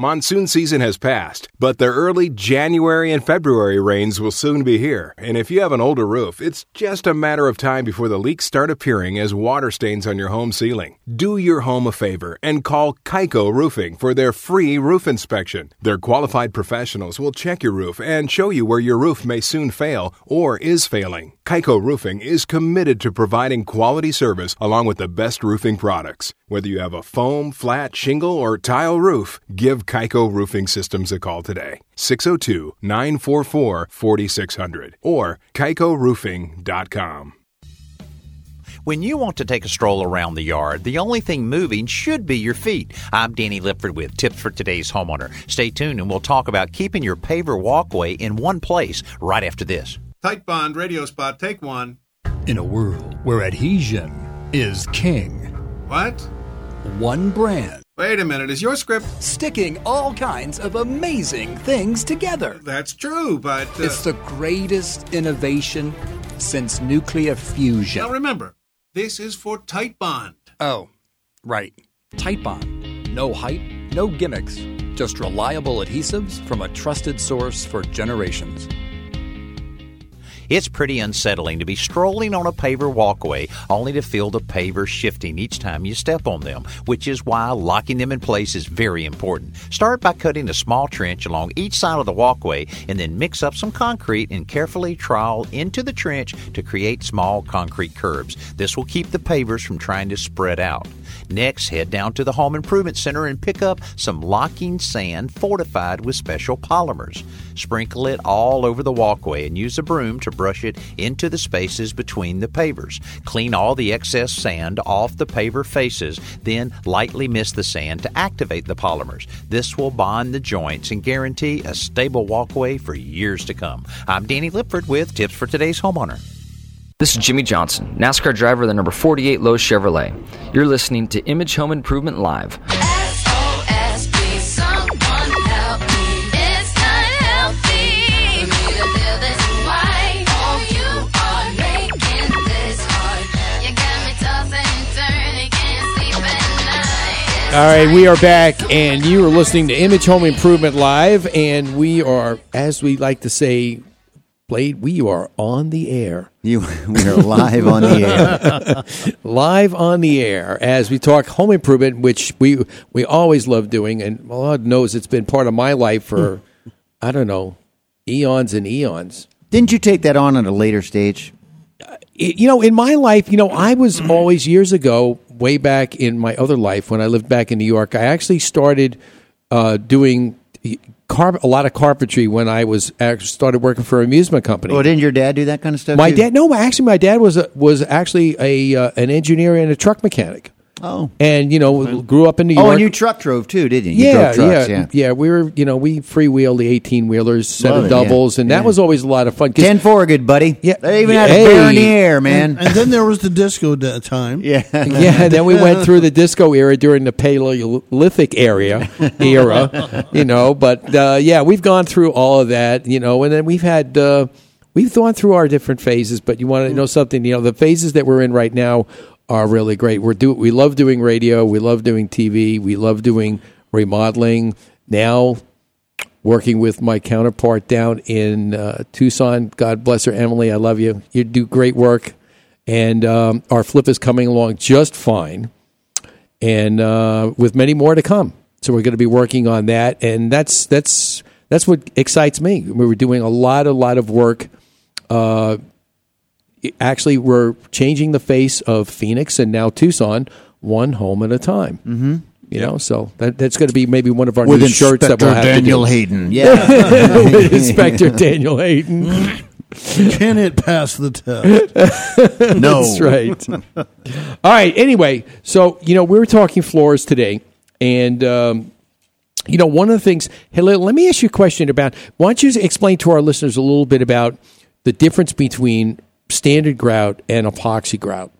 Monsoon season has passed, but the early January and February rains will soon be here. And if you have an older roof, it's just a matter of time before the leaks start appearing as water stains on your home ceiling. Do your home a favor and call Kaiko Roofing for their free roof inspection. Their qualified professionals will check your roof and show you where your roof may soon fail or is failing. Kaiko Roofing is committed to providing quality service along with the best roofing products. Whether you have a foam, flat, shingle, or tile roof, give Kaiko Roofing Systems a call today. 602 944 4600 or kaikoroofing.com. When you want to take a stroll around the yard, the only thing moving should be your feet. I'm Danny Lipford with tips for today's homeowner. Stay tuned and we'll talk about keeping your paver walkway in one place right after this. Titebond radio spot, take one. In a world where adhesion is king. What? One brand. Wait a minute, is your script. Sticking all kinds of amazing things together. That's true, but. Uh, It's the greatest innovation since nuclear fusion. Now remember, this is for Titebond. Oh, right. Titebond. No hype, no gimmicks, just reliable adhesives from a trusted source for generations. It's pretty unsettling to be strolling on a paver walkway only to feel the pavers shifting each time you step on them, which is why locking them in place is very important. Start by cutting a small trench along each side of the walkway and then mix up some concrete and carefully trowel into the trench to create small concrete curbs. This will keep the pavers from trying to spread out. Next, head down to the Home Improvement Center and pick up some locking sand fortified with special polymers. Sprinkle it all over the walkway and use a broom to brush it into the spaces between the pavers. Clean all the excess sand off the paver faces, then lightly mist the sand to activate the polymers. This will bond the joints and guarantee a stable walkway for years to come. I'm Danny Lipford with tips for today's homeowner. This is Jimmie Johnson, NASCAR driver of the number 48 Lowe's Chevrolet. You're listening to Image Home Improvement Live. All right, we are back, and you are listening to Image Home Improvement Live, and we are, as we like to say, Blade, we are on the air. You, we are live on the air. live on the air as we talk home improvement, which we we always love doing, and God knows it's been part of my life for hmm. I don't know eons and eons. Didn't you take that on at a later stage? Uh, it- you know, in my life, you know, I was hmm. always years ago, way back in my other life when I lived back in New York. I actually started uh, doing car- a lot of carpentry when I was actually started working for an amusement company. Well, didn't your dad do that kind of stuff? My too? dad, no, actually, my dad was a, was actually a uh, an engineer and a truck mechanic. Oh, and you know, grew up in New York. Oh, York. and you truck drove too, didn't you? You yeah, drove trucks, yeah, yeah. yeah. We were, you know, we freewheeled the eighteen wheelers, set Love of it, yeah. doubles, and that Yeah. was always a lot of fun. 10 4, good buddy. Yeah, They even yeah, had a bear in the air, man. And, and then there was the disco da- time. Yeah. yeah, and then we went through the disco era during the Paleolithic area era, you know. But uh, yeah, we've gone through all of that, you know, and then we've had uh, we've gone through our different phases. But you want to know something? You know, the phases that we're in right now are really great. We're do we love doing radio, we love doing TV, we love doing remodeling. Now working with my counterpart down in uh, Tucson. God bless her, Emily. I love you. You do great work, and um, our flip is coming along just fine, and uh, with many more to come. So we're going to be working on that, and that's that's that's what excites me. We were doing a lot, a lot of work. Uh, actually, we're changing the face of Phoenix and now Tucson, one home at a time. Mm-hmm. You know, so that, that's going to be maybe one of our With new shirts that we'll have Daniel to do. Hayden, yeah. With Inspector Daniel Hayden. Can it pass the test? No. That's right. All right. Anyway, so you know we were talking floors today, and um, you know one of the things. Hey, let, let me ask you a question about. Why don't you explain to our listeners a little bit about the difference between standard grout and epoxy grout?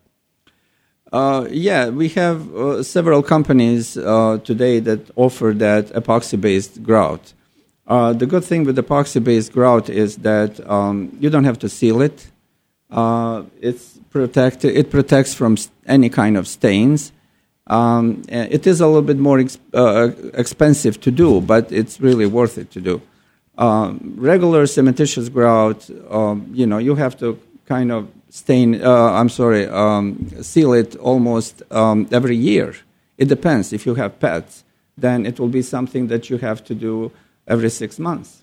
Uh, yeah, we have uh, several companies uh, today that offer that epoxy-based grout. Uh, the good thing with epoxy-based grout is that um, you don't have to seal it. Uh, it's protected. It protects from any kind of stains. Um, it is a little bit more ex- uh, expensive to do, but it's really worth it to do. Um, regular cementitious grout, um, you know, you have to kind of stain. Uh, I'm sorry, um, seal it almost um, every year. It depends. If you have pets, then it will be something that you have to do every six months.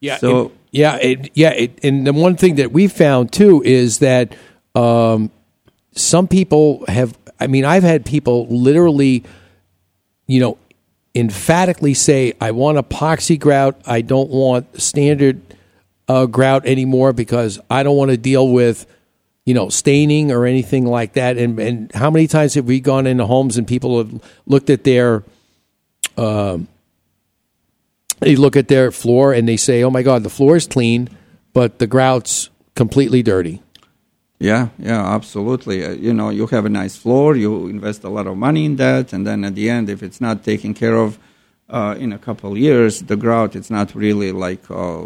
Yeah. So- it- yeah, it, yeah, it, and the one thing that we found too is that um, some people have. I mean, I've had people literally, you know, emphatically say, "I want epoxy grout. I don't want standard uh, grout anymore because I don't want to deal with." You know, staining or anything like that, and and how many times have we gone into homes and people have looked at their um, they look at their floor and they say, "Oh my God, the floor is clean, but the grout's completely dirty." Yeah, yeah, absolutely. Uh, you know, you have a nice floor, you invest a lot of money in that, and then at the end, if it's not taken care of uh, in a couple years, the grout it's not really like uh,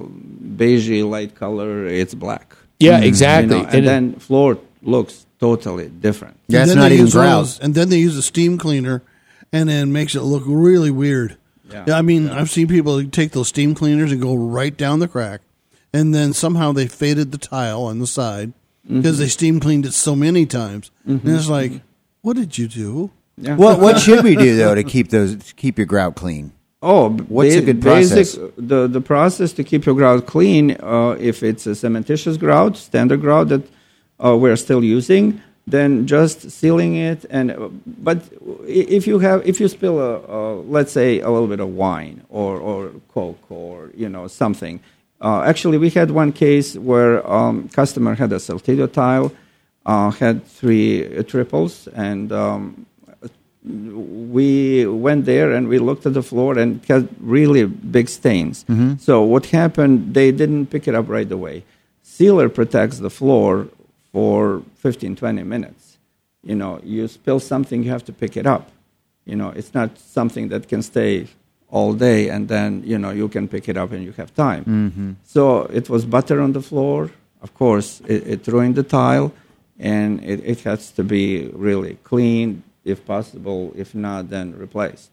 beigey light color; it's black. Yeah, You exactly. know, and, And- then floor looks totally different. And then they use one of those- And then they use a steam cleaner, and then makes it look really weird. Yeah. I mean, I've seen people take those steam cleaners and go right down the crack, and then somehow they faded the tile on the side because Mhm. they steam cleaned it so many times. Mhm. And it's like, what did you do? What what should we do though to keep those to keep your grout clean? Oh, what's a ba- good basic, process? The the process to keep your grout clean, uh, if it's a cementitious grout, standard grout that uh, we're still using, then just sealing it. And but if you have if you spill a, a let's say a little bit of wine or or coke or you know something. Uh, actually, we had one case where um, customer had a Saltillo tile, uh, had three uh, triples, and um, we went there and we looked at the floor and it had really big stains. Mhm. So what happened? They didn't pick it up right away. Sealer protects the floor for 15, 20 minutes. You know, you spill something, you have to pick it up. You know, it's not something that can stay all day and then you know you can pick it up and you have time. Mhm. So it was butter on the floor. Of course, it, it ruined the tile, and it, it has to be really clean if possible. If not, then replaced.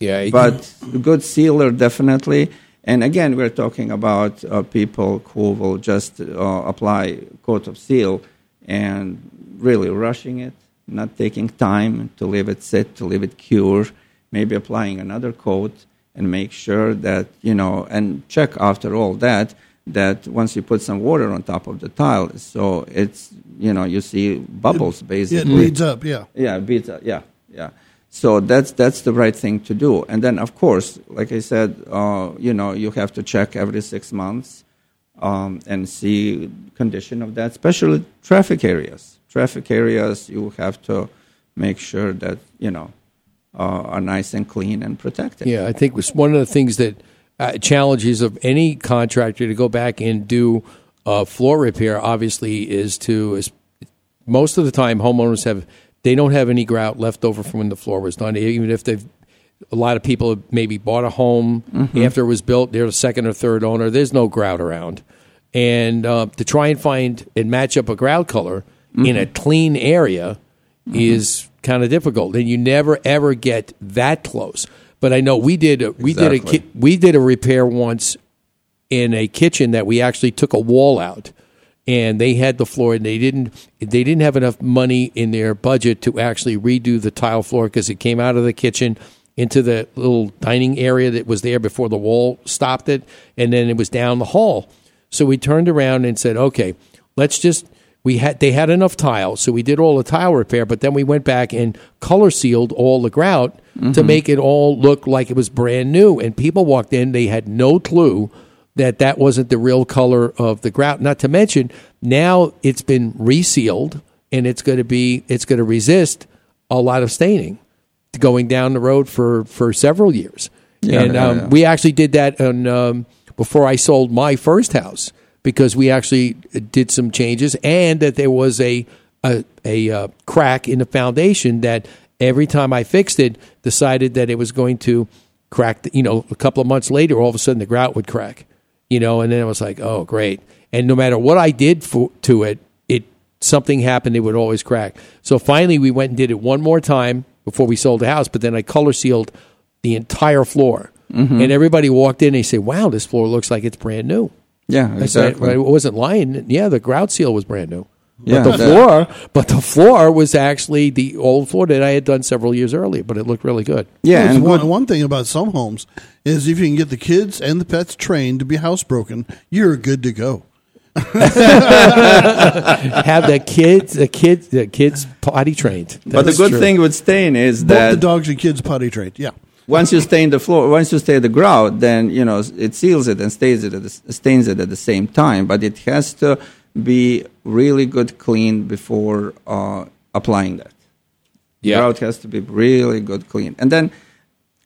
Yeah, but a good sealer definitely. And again, we're talking about uh, people who will just uh, apply coat of seal and really rushing it, not taking time to leave it sit, to leave it cure, maybe applying another coat and make sure that you know and check after all that that once you put some water on top of the tile, so it's you know you see bubbles basically. it beads up, yeah. Yeah, it beads up. Yeah, yeah. So that's that's the right thing to do. And then of course, like I said, uh, you know, you have to check every six months um, and see condition of that, especially traffic areas. Traffic areas, you have to make sure that you know uh, are nice and clean and protected. Yeah, I think was one of the things that uh, challenges of any contractor to go back and do uh, floor repair. Obviously, is to is most of the time homeowners have they don't have any grout left over from when the floor was done, even if they've. A lot of people have maybe bought a home Mhm. after it was built. They're the second or third owner. There's no grout around, and uh, to try and find and match up a grout color in a clean area is kind of difficult, and you never ever get that close. But I know we did a, we did a ki- we did a repair once in a kitchen that we actually took a wall out. And they had the floor and they didn't they didn't have enough money in their budget to actually redo the tile floor because it came out of the kitchen into the little dining area that was there before the wall stopped it. And then it was down the hall. So we turned around and said okay let's just we had they had enough tile so we did all the tile repair but then we went back and color sealed all the grout to Mhm. make it all look like it was brand new and people walked in they had no clue that that wasn't the real color of the grout. Not to mention, now it's been resealed and it's going to be it's going to resist a lot of staining going down the road for for several years. Yeah, and yeah, um, yeah. we actually did that on, um, before I sold my first house because we actually did some changes and that there was a a, a uh, crack in the foundation that every time I fixed it, decided that it was going to crack. The, you know, a couple of months later, all of a sudden the grout would crack. You know, and then it was like, oh, great. And no matter what I did for, to it, it something happened. It would always crack. So finally, we went and did it one more time before we sold the house. But then I color sealed the entire floor, Mhm. and everybody walked in. and They say, "Wow, this floor looks like it's brand new." Yeah, I said, exactly. I wasn't lying. Yeah, the grout seal was brand new. Yeah, but the that- floor, but the floor was actually the old floor that I had done several years earlier, but it looked really good. There's one, one thing about some homes is if you can get the kids and the pets trained to be housebroken, you're good to go. have the kids, the kids, the kids potty trained. But the good true. thing with stain is Both that the dogs and kids potty trained. Yeah. Once you stain the floor, once you stain the grout, then you know it seals it and stains it, at the, stains it at the same time. But it has to be really good clean before uh, applying that. Yeah. Grout has to be really good clean, and then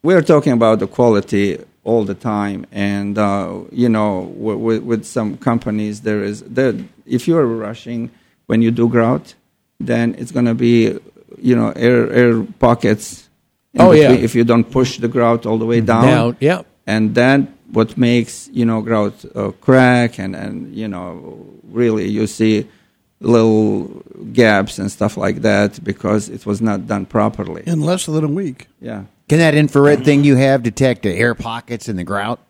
we're talking about the quality all the time. And uh, you know, with, with, with some companies, there is there. If you are rushing when you do grout, then it's going to be you know air air pockets. In Oh, yeah. if you don't push the grout all the way down. Down, yeah. And then what makes you know grout uh, crack and and you know really you see little gaps and stuff like that because it was not done properly. In less than a week. Yeah. Can that infrared thing you have detect the air pockets in the grout?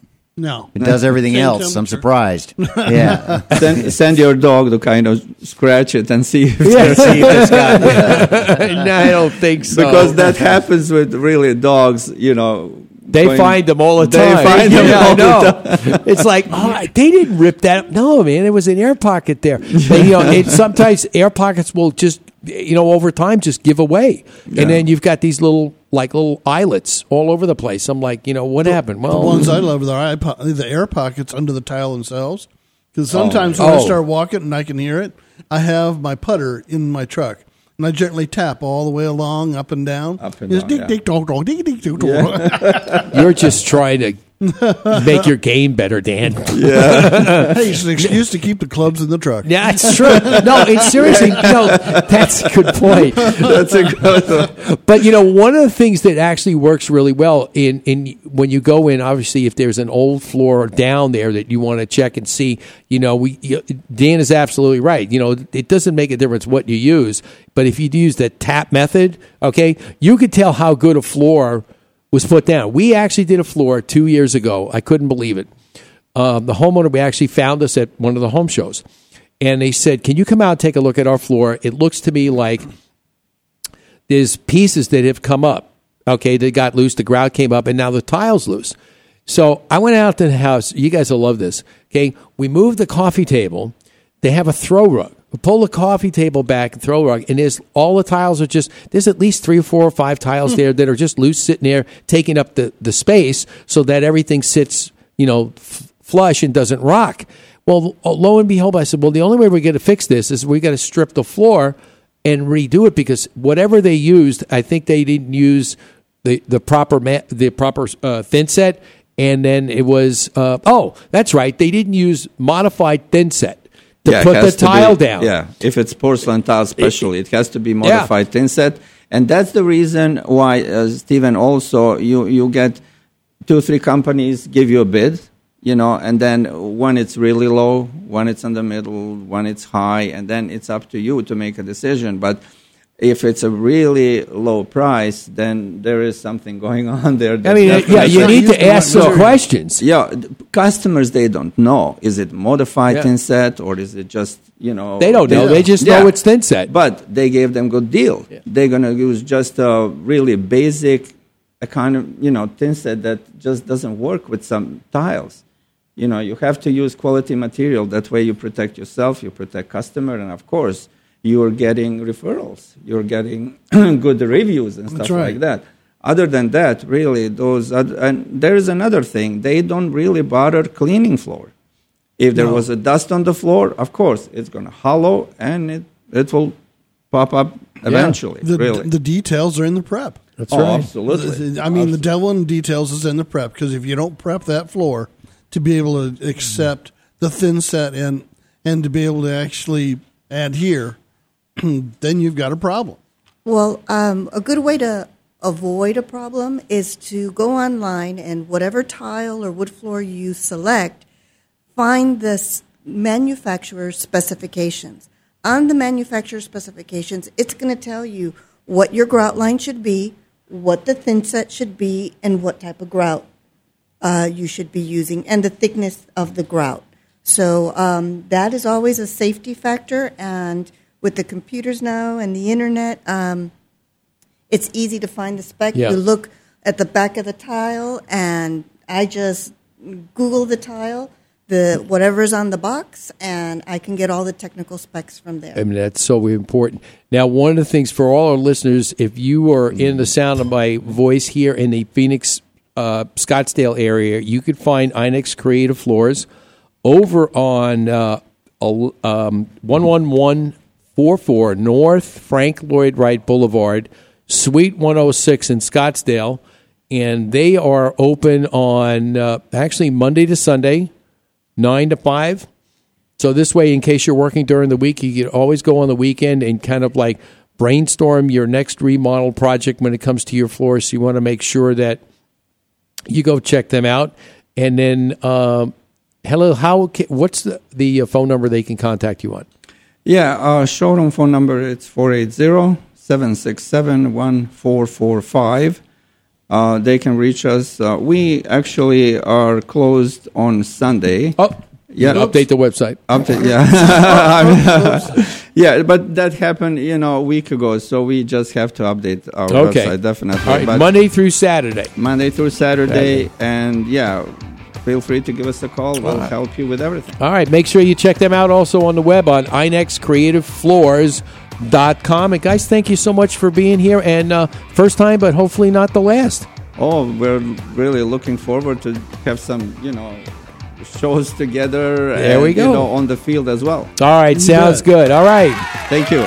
No. It does everything Same else. I'm surprised. Yeah. send, send your dog to kind of scratch it and see if Yeah. See if it's got- No, I don't think so. Because that happens with really dogs, you know. They find them all the They time. find them Yeah, I all the time. It's like, oh, they didn't rip that. No, man, it was an air pocket there. You know, it, sometimes air pockets will just, you know, over time just give away, Yeah. and then you've got these little like little eyelets all over the place. I'm like, you know, what happened? Well, the ones I love are the, the air pockets under the tile themselves. Because oh, sometimes when I Oh. start walking and I can hear it, I have my putter in my truck. And I gently tap all the way along, up and down. Up and It's down, yeah. dick, dog, dog, dick, dick, dog, dog. You're just trying to make your game better, Dan. hey, it's an excuse to keep the clubs in the truck. Yeah, it's true. No, it's seriously no. That's a good point. That's a good But you know, one of the things that actually works really well in in when you go in, obviously, if there's an old floor down there that you want to check and see, you know, we you, Dan is absolutely right. You know, it doesn't make a difference what you use, but if you use the tap method, okay, you could tell how good a floor was put down. We actually did a floor two years ago. I couldn't believe it. Um, the homeowner we actually found us at one of the home shows, and they said, "Can you come out and take a look at our floor? It looks to me like." there's pieces that have come up. Okay, they got loose, the grout came up, and now the tile's loose. So I went out to the house. You guys will love this. Okay, we moved the coffee table. They have a throw rug. Pull the coffee table back and throw a rug, and there's all the tiles are just there's at least three or four or five tiles there that are just loose sitting there, taking up the the space so that everything sits you know f- flush and doesn't rock. Well, lo and behold, I said, well, the only way we're going to fix this is we got to strip the floor and redo it because whatever they used, I think they didn't use the the proper ma- the proper uh, thin set, and then it was uh, oh, that's right, they didn't use modified thin set to Yeah, put the tile be- down. Yeah, if it's porcelain tile, especially, it, has to be modified thin set, and that's the reason why, uh, Stephen. Also, you you get two three companies give you a bid, you know, and then when it's really low, when it's in the middle, when it's high, and then it's up to you to make a decision. But if it's a really low price, then there is something going on there. I mean, yeah, you need to ask some questions. Yeah, customers they don't know. Is it modified Yeah. thin set or is it just you know? They don't know. They just know it's thin set. But they gave them good deal. They're gonna use just a really basic, a kind of you know thin set that just doesn't work with some tiles. You know, you have to use quality material. That way, you protect yourself, you protect customer, and of course, you're getting referrals. You're getting good reviews and stuff right. like that. Other than that, really, those oth- and there is another thing. They don't really bother cleaning floor. If there No. was a dust on the floor, of course, it's going to hollow and it it will pop up eventually. The, really, the details are in the prep. That's Oh, right. absolutely. I mean, the devil in details is in the prep because if you don't prep that floor to be able to accept the thin set and and to be able to actually adhere, then you've got a problem. Well, um, a good way to avoid a problem is to go online and whatever tile or wood floor you select, find the manufacturer's specifications. On the manufacturer specifications, it's going to tell you what your grout line should be, what the thin set should be, and what type of grout uh, you should be using, and the thickness of the grout. So um, that is always a safety factor, and with the computers now and the internet, um, it's easy to find the spec. Yeah. You look at the back of the tile, and I just Google the tile, the whatever's on the box, and I can get all the technical specs from there. I mean, that's so important. Now, one of the things for all our listeners, if you are in the sound of my voice here in the Phoenix, uh, Scottsdale area, you could find Inex Creative Floors over on. Uh, um, 111 44 North Frank Lloyd Wright Boulevard, Suite 106 in Scottsdale. And they are open on uh, actually Monday to Sunday, 9 to 5. So this way, in case you're working during the week, you can always go on the weekend and kind of like brainstorm your next remodel project when it comes to your floors. So you want to make sure that you go check them out. And then, um, hello, how? What's the, the uh, phone number they can contact you on? Yeah. Uh, showroom phone number it's 480-767-1445. uh, they can reach us. Uh, we actually are closed on Sunday. Oh, yeah. Update the website. Update, yeah. Yeah, but that happened, you know, a week ago, so we just have to update our Okay. website, definitely. All right, But Monday through Saturday. Monday through Saturday, Saturday. and yeah, feel free to give us a call. We'll All right. help you with everything. All right, make sure you check them out also on the web on inexcreativefloors.com. And guys, thank you so much for being here. And uh, first time, but hopefully not the last. Oh, we're really looking forward to have some, you know, shows together. There and, we go. You know, on the field as well. All right, sounds good. All right. Thank you.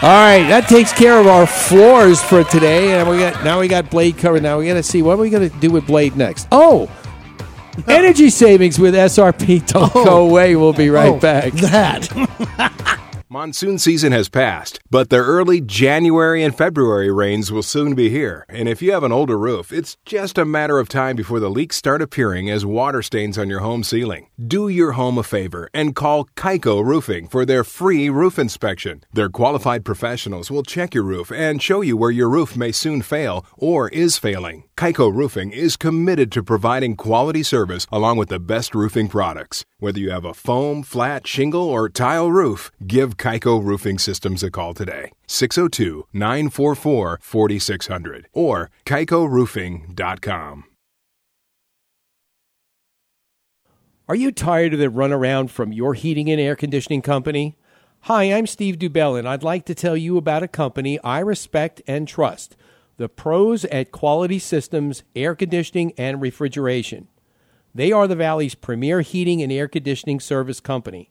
All right, that takes care of our floors for today. And we got now we got Blade covered. Now we got to see what are we going to do with Blade next. Oh, energy savings with SRP. Don't oh. go away. We'll be right Oh, back. That. Monsoon season has passed, but the early January and February rains will soon be here. And if you have an older roof, it's just a matter of time before the leaks start appearing as water stains on your home ceiling. Do your home a favor and call Kaiko Roofing for their free roof inspection. Their qualified professionals will check your roof and show you where your roof may soon fail or is failing. Kaiko Roofing is committed to providing quality service along with the best roofing products. Whether you have a foam, flat, shingle, or tile roof, give Kaiko Roofing Systems a call today. 602 944 4600 or kaikoroofing.com. Are you tired of the runaround from your heating and air conditioning company? Hi, I'm Steve Dubell, and I'd like to tell you about a company I respect and trust the pros at Quality Systems Air Conditioning and Refrigeration. They are the Valley's premier heating and air conditioning service company.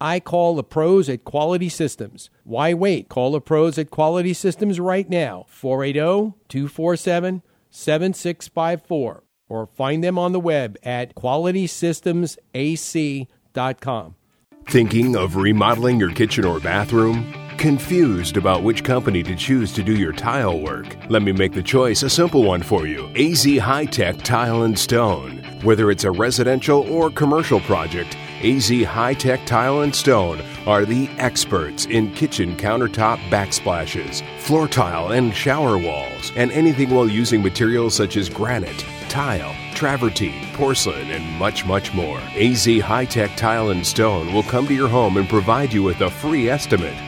I call the pros at Quality Systems. Why wait? Call the pros at Quality Systems right now, oh, 480 247 7654, or find them on the web at qualitysystemsac.com. Thinking of remodeling your kitchen or bathroom? Confused about which company to choose to do your tile work? Let me make the choice a simple one for you AZ High Tech Tile and Stone. Whether it's a residential or commercial project, AZ High Tech Tile and Stone are the experts in kitchen countertop backsplashes, floor tile and shower walls, and anything while using materials such as granite, tile, travertine, porcelain, and much, much more. AZ High Tech Tile and Stone will come to your home and provide you with a free estimate.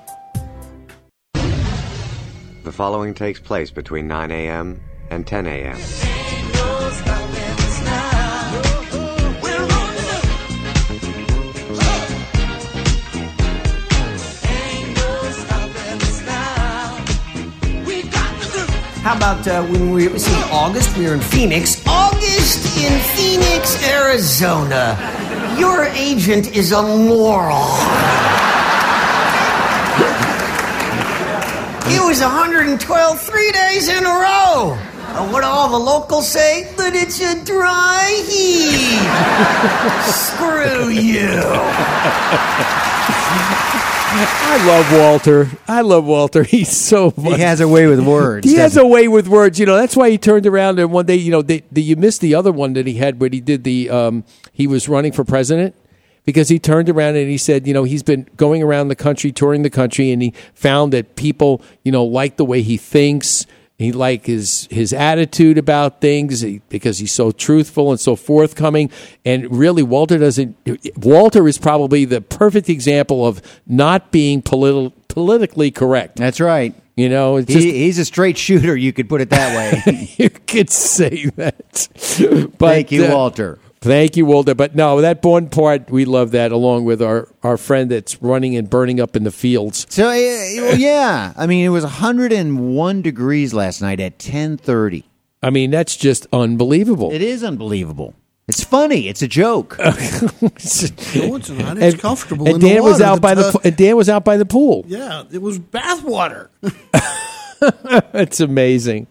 The following takes place between 9 a.m. and 10 a.m. How about uh, when we see August? We were in Phoenix. August in Phoenix, Arizona. Your agent is a moral. It was 112 three days in a row. Uh, what do all the locals say? That it's a dry heat. Screw you. I love Walter. I love Walter. He's so He has a way with words. He has a way with words. You know, that's why he turned around and one day, you know, they, the, you missed the other one that he had where he did the, um, he was running for president. Because he turned around and he said, you know, he's been going around the country, touring the country, and he found that people, you know, like the way he thinks. He like his his attitude about things because he's so truthful and so forthcoming. And really, Walter doesn't. Walter is probably the perfect example of not being politi- politically correct. That's right. You know, He, just, he's a straight shooter. You could put it that way. you could say that. But, Thank you, uh, Walter. Thank you, Walter. But no, that one part we love that, along with our our friend that's running and burning up in the fields. So uh, yeah, I mean it was 101 degrees last night at 10:30. I mean, that's just unbelievable. It is unbelievable. It's funny. It's a joke. No, it's not. It's And- comfortable. And in Dan the was water. out by the po- and Dan was out by the pool. Yeah, it was bath water. it's amazing.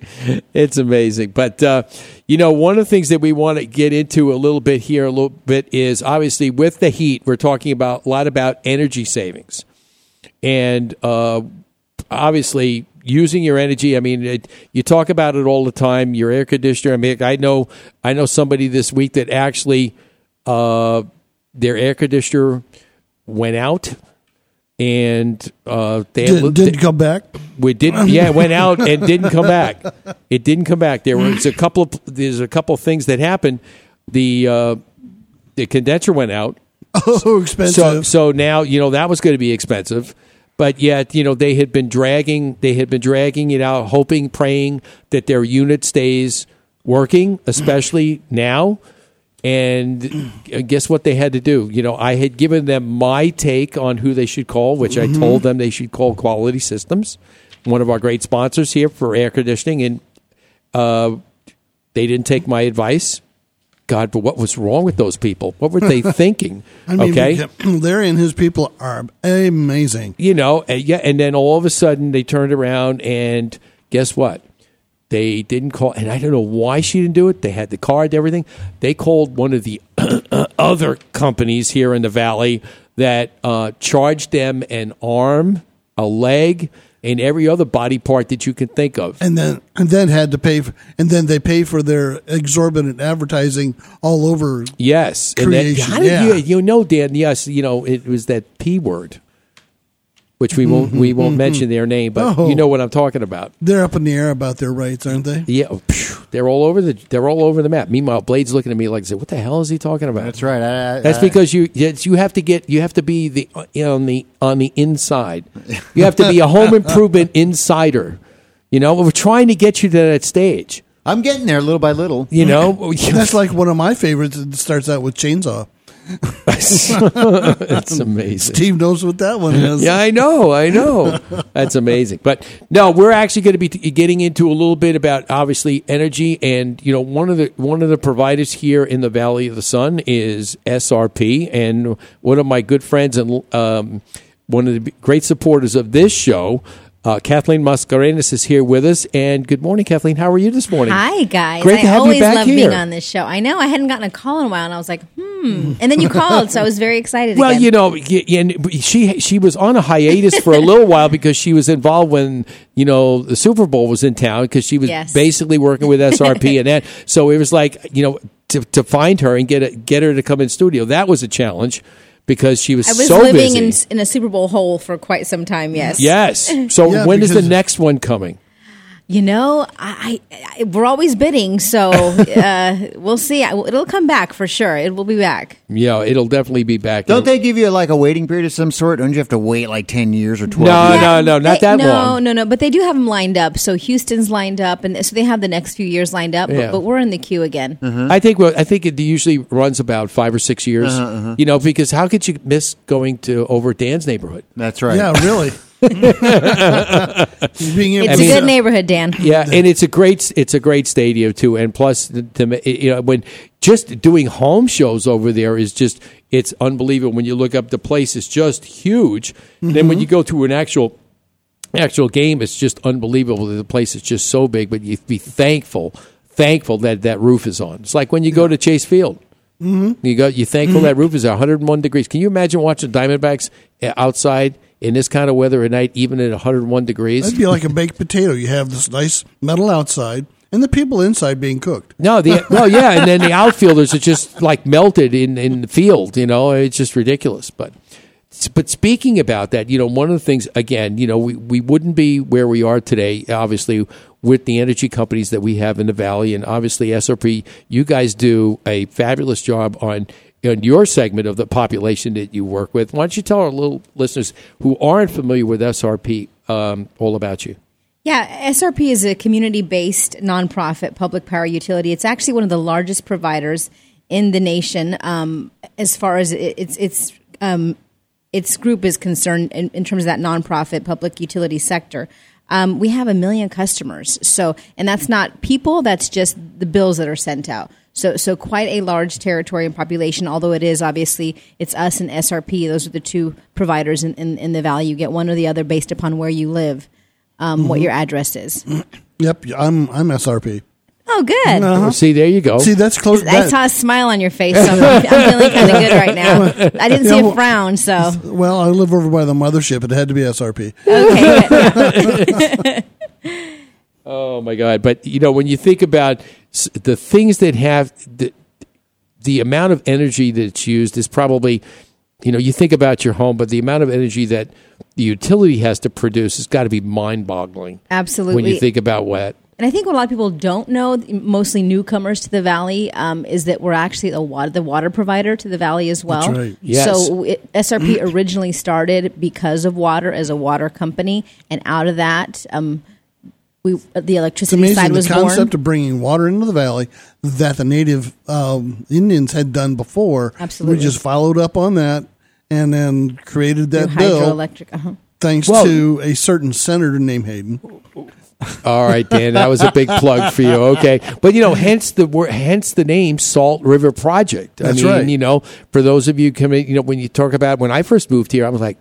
It's amazing. But, uh, you know, one of the things that we want to get into a little bit here, a little bit, is obviously with the heat, we're talking about a lot about energy savings. And uh, obviously, using your energy. I mean, it, you talk about it all the time. Your air conditioner. I mean, I know, I know somebody this week that actually uh, their air conditioner went out, and uh, they Didn't, didn't come back. we didn't. Yeah, it went out and didn't come back. It didn't come back. There was a couple of there's a couple of things that happened. The uh, the condenser went out. Oh, expensive. So so now you know that was going to be expensive. But yet, you know, they had been dragging they had been dragging it out, hoping, praying that their unit stays working, especially now. And guess what they had to do? You know, I had given them my take on who they should call, which I told them they should call Quality Systems, one of our great sponsors here for air conditioning, and uh, they didn't take my advice. God, but what was wrong with those people? What were they thinking? I mean, okay, Larry and his people are amazing. you know, and yeah, and then all of a sudden they turned around and guess what? They didn't call, and I don't know why she didn't do it. They had the card, everything. They called one of the other companies here in the valley that uh, charged them an arm, a leg, and every other body part that you can think of. and then and then had to pay for, and then they pay for their exorbitant advertising all over Yes, and creation. how did yeah. you you know Dan? Yes, you know it was that p word, which we won't we won't mention their name, but Oh. you know what I'm talking about. They're up in the air about their rights, aren't they? Yeah, oh, phew, they're all over the they're all over the map. Meanwhile, Blade's looking at me like, "What the hell is he talking about?" That's right. I, I, That's I- because you yes, you have to get you have to be the uh, on the on the inside. You have to be a home improvement insider. You know, we're trying to get you to that stage. I'm getting there little by little. You know, That's like one of my favorites. It starts out with chainsaw. it's amazing. Steve knows what that one is. Yeah, I know, I know. That's amazing. But no, we're actually going to be t- getting into a little bit about obviously energy, and you know, one of the one of the providers here in the Valley of the Sun is SRP, and one of my good friends and um, one of the great supporters of this show. Uh, Kathleen Mascareñas is here with us, and good morning, Kathleen. How are you this morning? Hi, guys. Great I to have you always back love here. being on this show. I know I hadn't gotten a call in a while, and I was like, hmm. And then you called, so I was very excited. Well, again. you know, and she she was on a hiatus for a little while because she was involved when you know the Super Bowl was in town because she was Yes. basically working with SRP and that. So it was like you know to to find her and get a, get her to come in studio that was a challenge because she was, I was so living busy. in in a Super Bowl hole for quite some time. Yes. yes. So Yeah, when is the next one coming? You know, I, I we're always bidding, so uh, we'll see. I- It'll come back for sure. It will be back. Yeah, it'll definitely be back. Don't they give you like a waiting period of some sort? Don't you have to wait like ten years or twelve? No, years? no, no, not They- that no, long. No, no, no. But they do have them lined up. So Houston's lined up, and so they have the next few years lined up. Yeah. But, but we're in the queue again. I think well, I think it usually runs about five or six years. Uh-huh, You know, because how could you miss going to over Dan's neighborhood? That's right. Yeah, really. Being It's a good neighborhood, Dan. Yeah, and it's a great it's a great stadium too, and plus you know when just doing home shows over there is just it's unbelievable. When you look up the place, is just huge. Then when you go to an actual actual game, it's just unbelievable. The place is just so big, but you be thankful thankful that that roof is on. It's like when you go to Chase Field. Mm-hmm. You go, you thankful that roof is 101 degrees. Can you imagine watching Diamondbacks uh, outside in this kind of weather at night, even at 101 degrees? That'd be like a baked potato. You have this nice metal outside, and the people inside being cooked. No, the well, yeah, and then the outfielders are just like melted in in the field. You know, it's just ridiculous. But but speaking about that, you know, one of the things again, you know, we we wouldn't be where we are today, obviously, with the energy companies that we have in the valley, and obviously SRP. You guys do a fabulous job on. On your segment of the population that you work with, why don't you tell our little listeners who aren't familiar with SRP um, all about you? Yeah, SRP is a community based nonprofit public power utility. It's actually one of the largest providers in the nation um, as far as its its um, its group is concerned in, in terms of that nonprofit public utility sector. Um, we have a million customers, so and that's not people. That's just the bills that are sent out. So, so quite a large territory and population. Although it is obviously it's us and SRP. Those are the two providers in, in, in the valley. You get one or the other based upon where you live, um, what Mhm. your address is. Yep, I'm I'm SRP. Oh, good. Uh-huh. See, there you go. See, that's close. I that- saw a smile on your face, so I'm, I'm feeling kind of good right now. I didn't see Yeah, a frown, so Well, I live over by the mothership. It had to be SRP. okay. Oh my God! But you know, when you think about s- the things that have the the amount of energy that's used is probably, you know, you think about your home, but the amount of energy that the utility has to produce has got to be mind-boggling. Absolutely. When you think about what. And I think what a lot of people don't know, mostly newcomers to the valley, um, is that we're actually the water, the water provider to the valley as well. That's right. Yes. So it, SRP originally started because of water as a water company, and out of that, um, we the It's electricity amazing side the was concept born. of bringing water into the valley that the native um, Indians had done before. Absolutely. we just followed up on that and then created that Through bill. hydroelectric. Uh-huh. Thanks Well- to a certain senator named Hayden. All right, Dan, that was a big plug for you. Okay, but you know, hence the word, hence the name Salt River Project. That's I mean, right. you know, for those of you coming, you know, when you talk about when I first moved here, I was like,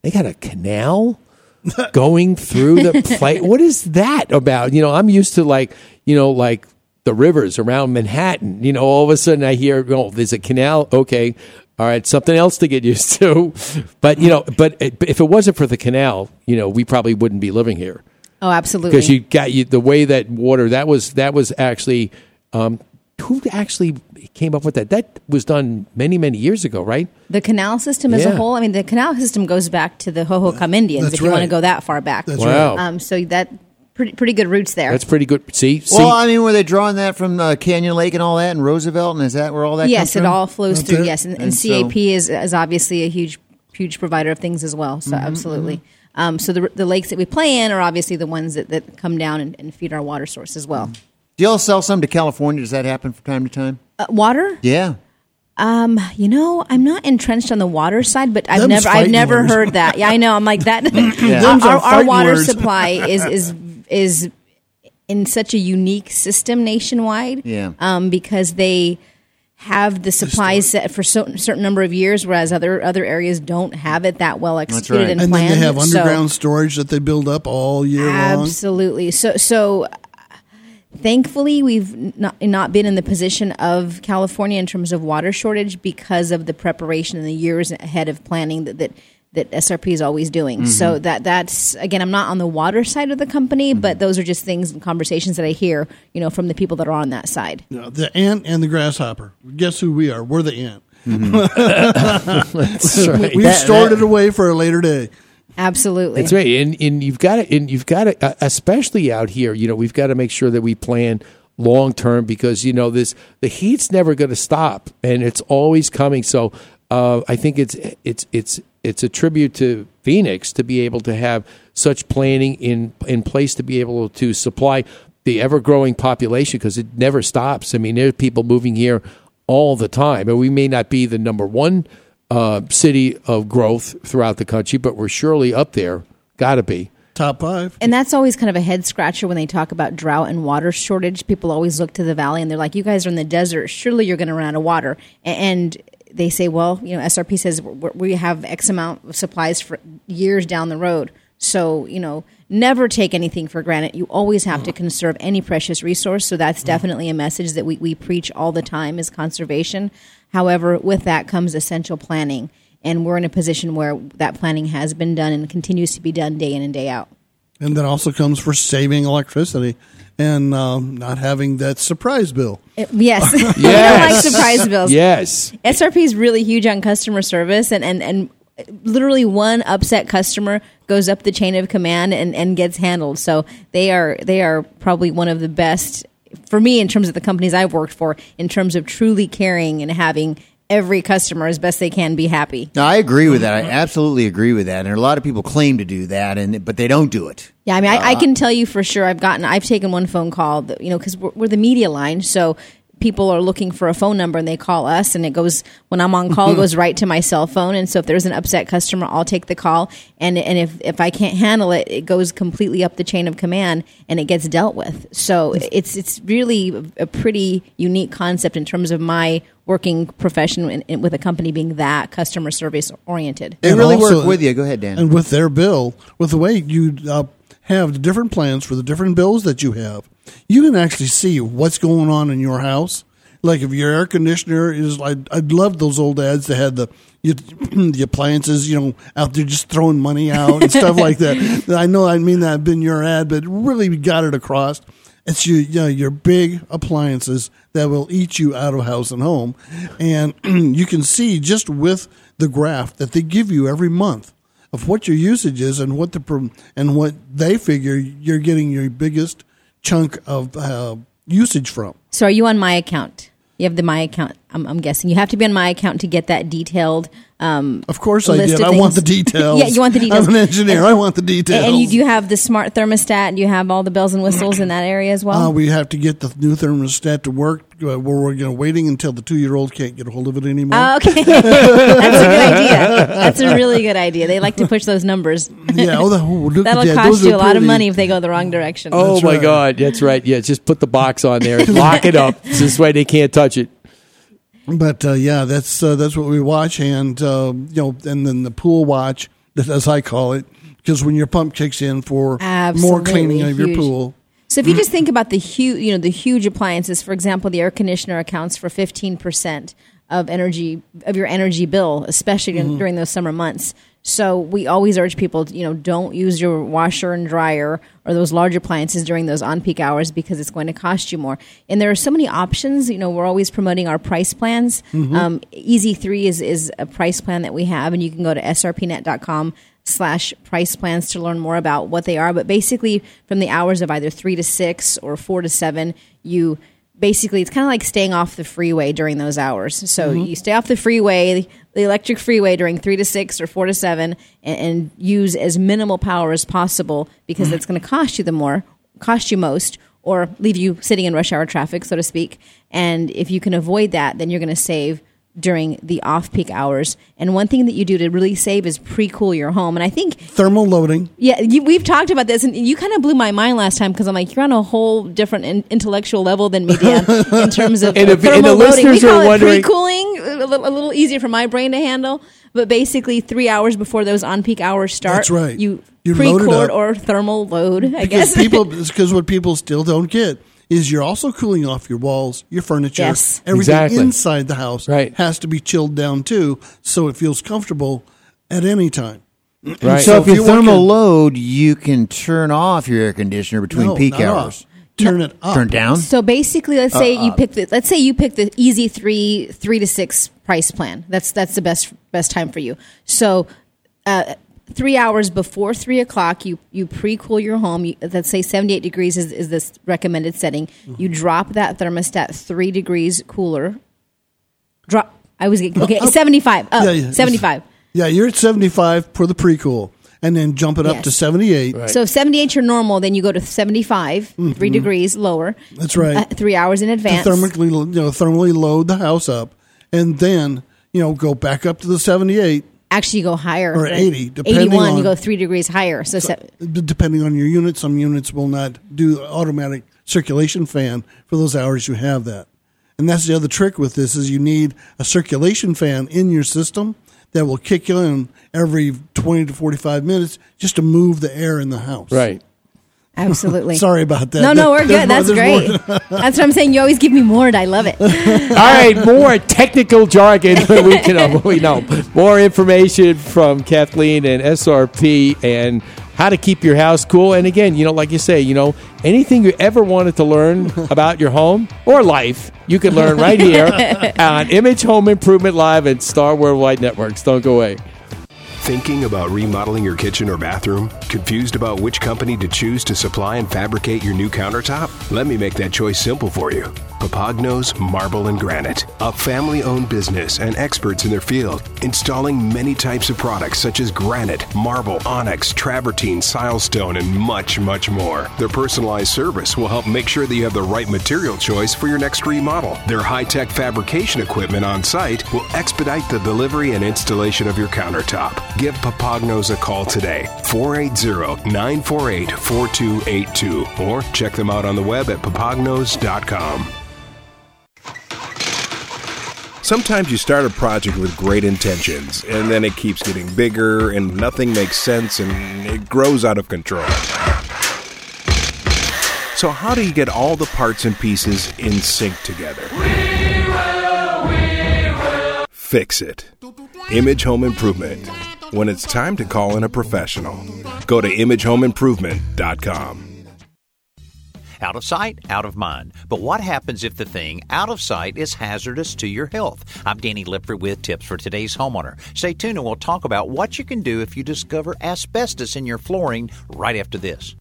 they got a canal going through the place. What is that about? You know, I'm used to like, you know, like the rivers around Manhattan. You know, all of a sudden I hear, oh, there's a canal. Okay. All right, something else to get used to. But, you know, but if it wasn't for the canal, you know, we probably wouldn't be living here Oh, absolutely. because you got you the way that water that was that was actually um, who actually came up with that that was done many many years ago right The canal system as Yeah. a whole, I mean, the canal system goes back to the Hohokam Indians, That's if you want to go that far back. That's Wow. Um, so that pretty pretty good roots there. that's pretty good see see Well, I mean, were they drawing that from uh, Canyon Lake and all that, and Roosevelt, and is that where all that? yes, comes it from? all flows Up through. Yes, and, and, And so- CAP is is obviously a huge huge provider of things as well. So Mhm, absolutely. Um, so the the lakes that we play in are obviously the ones that, that come down and, and feed our water source as well. Do y'all sell some to California? Does that happen from time to time? Uh, water. Yeah. Um, you know, I'm not entrenched on the water side, but I've Them's never, I've never words. heard that. Yeah, I know. I'm like that. Yeah. our, our, our water words. supply is is is in such a unique system nationwide. Yeah. Um, because they have the supplies set for so, certain number of years, whereas other other areas don't have it that well executed and And planned. then they have So- underground storage that they build up all year long. Absolutely. So, so thankfully, we've not, not been in the position of California in terms of water shortage because of the preparation and the years ahead of planning that that, that SRP is always doing. So Mm-hmm. that that's again, I'm not on the water side of the company, but those are just things and conversations that I hear, you know, from the people that are on that side. Yeah, the ant and the grasshopper. Guess who we are? We're the ant. That's right. We've That- stored that- it away for a later day. Absolutely. That's right, and and you've got to, and you've got to, uh, especially out here. You know, we've got to make sure that we plan long term because you know this the heat's never going to stop, and it's always coming. So uh, I think it's it's it's it's a tribute to Phoenix to be able to have such planning in in place to be able to supply the ever growing population because it never stops. I mean, there's people moving here all the time, and we may not be the number one uh, city of growth throughout the country, but we're surely up there. Got to be. Top five. And that's always kind of a head scratcher when they talk about drought and water shortage. People always look to the valley and they're like, "You guys are in the desert. Surely you're going to run out of water." And they say, "Well, you know, SRP says we're- we have X amount of supplies for years down the road." So you know, never take anything for granted. You always have to conserve any precious resource. So that's definitely a message that we, we preach all the time is conservation. However, with that comes essential planning. And we're in a position where that planning has been done and continues to be done day in and day out. And that also comes for saving electricity. and um, not having that surprise bill. Uh, Yes. Yes. we don't like surprise bills. Yes. SRP is really huge on customer service, and, and, and literally one upset customer goes up the chain of command and, and gets handled. So they are they are probably one of the best for me in terms of the companies I've worked for in terms of truly caring and having every customer as best they can be happy. No, I agree with that. I absolutely agree with that. And a lot of people claim to do that, and but they don't do it. Yeah, I mean, I, I Uh, can tell you for sure. I've gotten, I've taken one phone call, that, you know, because we're, we're the media line, so people are looking for a phone number and they call us, and it goes when I'm on call, it goes right to my cell phone. And so if there's an upset customer, I'll take the call, and and if if I can't handle it, it goes completely up the chain of command and it gets dealt with. So it's it's really a pretty unique concept in terms of my working profession in, in, with a company being that customer service oriented. They really work with you. Go ahead, Dan. And with their bill, with the way you uh, have the different plans for the different bills that you have, you can actually see what's going on in your house. Like if your air conditioner is, I I love those old ads that had the you, the appliances, you know, out there just throwing money out and stuff like that. I know I mean that been your ad, but really got it across. It's your you know, your big appliances that will eat you out of house and home, and you can see just with the graph that they give you every month of what your usage is and what the and what they figure you're getting your biggest chunk of uh, usage from. So are you on my account? You have the my account. I'm, I'm guessing you have to be on my account to get that detailed. Um, Of course, I did. of I want the details. yeah, you want the details. I'm an engineer. And- I want the details. And you do have the smart thermostat. And you have all the bells and whistles in that area as well. Uh, we have to get the new thermostat to work. Uh, we're, we're you know, waiting until the two year old can't get a hold of it anymore. Oh, okay, that's a good idea. That's a really good idea. They like to push those numbers. Yeah, oh, the- oh, look That'll that. cost Those you a lot of money if they go the wrong direction. Oh That's my right. God, that's right. Yeah, just put the box on there, lock it up. This way they can't touch it. But uh, yeah, that's uh, that's what we watch, and uh, you know, and then the pool watch, as I call it, because when your pump kicks in for more Absolutely. cleaning of your pool, So if you just think about the huge, you know, the huge appliances, for example, the air conditioner accounts for 15% of energy of your energy bill, especially Mm-hmm. during those summer months. So we always urge people, to, you know, don't use your washer and dryer or those large appliances during those on-peak hours because it's going to cost you more. And there are so many options. You know, we're always promoting our price plans. Mm-hmm. Mhm. Um, Easy Three is is a price plan that we have, and you can go to srpnet.com slash price plans to learn more about what they are. But basically, from the hours of either three to six or four to seven, you basically it's kind of like staying off the freeway during those hours. So Mhm. you stay off the freeway, the electric freeway during three to six or four to seven, and, and use as minimal power as possible because that's going to cost you the more, cost you most. Or leave you sitting in rush hour traffic, so to speak. And if you can avoid that, then you're going to save during the off peak hours. And one thing that you do to really save is pre cool your home. And I think thermal loading. yeah, you, we've talked about this, and you kind of blew my mind last time because I'm like, you're on a whole different in, intellectual level than me, Dan, in terms of And if- thermal and the loading. We call are it wondering- pre-cooling, a little, a little easier for my brain to handle. But basically, three hours before those on-peak hours start, That's right. You, You load it pre-cooled up. or thermal load, I because guess. people because what people still don't get is you're also cooling off your walls, your furniture, Yes. everything Exactly. inside the house Right. has to be chilled down too, so it feels comfortable at any time. Right. So, if you you're thermal working- load, you can turn off your air conditioner between No, peak not off. hours. turn it up. Turn down. So basically, let's say Uh, you pick the let's say you pick the easy three three to six price plan. That's that's the best best time for you. So. Uh, Three hours before three o'clock, you you pre cool your home. You, let's say seventy eight degrees is, is this recommended setting. You drop that thermostat three degrees cooler. Drop. I was getting, okay. Up. Seventy five. Up. Yeah, yeah. Seventy five. Yeah, you're at 75 for the pre-cool, and then jump it up Yes. to 78. So if 78 you're normal, then you go to 75, 3 Mhm. degrees lower. That's right. Uh, three hours in to advance. thermically, you know, thermally load the house up, and then you know go back up to the 78. Actually, you go higher. Or 80, depending 81, on- you go three degrees higher. So, se- D- depending on your unit, some units will not do automatic circulation fan for those hours you have that. And that's the other trick with this is you need a circulation fan in your system that will kick in every 20 to 45 minutes just to move the air in the house. Right. Absolutely. Sorry about that. No, no, we're good. That's great. That's what I'm saying. You always give me more, and I love it. All right, more technical jargon. we can we know more information from Kathleen and SRP and how to keep your house cool. And again, you know, like you say, you know, anything you ever wanted to learn about your home or life, you can learn right here on Image Home Improvement Live and Star Worldwide Networks. Don't go away. Thinking about remodeling your kitchen or bathroom? Confused about which company to choose to supply and fabricate your new countertop? Let me make that choice simple for you. Papagnos Marble and Granite, a family owned business and experts in their field, installing many types of products such as granite, marble, onyx, travertine, silestone, and much, much more. Their personalized service will help make sure that you have the right material choice for your next remodel. Their high tech fabrication equipment on site will expedite the delivery and installation of your countertop. Give Papagnos a call today, 480 948 4282, or check them out on the web at papagnos.com. Sometimes you start a project with great intentions, and then it keeps getting bigger, and nothing makes sense, and it grows out of control. So, how do you get all the parts and pieces in sync together? Fix it. Image Home Improvement. When it's time to call in a professional, go to imagehomeimprovement.com. Out of sight, out of mind. But what happens if the thing out of sight is hazardous to your health? I'm Danny Lipford with tips for today's homeowner. Stay tuned and we'll talk about what you can do if you discover asbestos in your flooring right after this.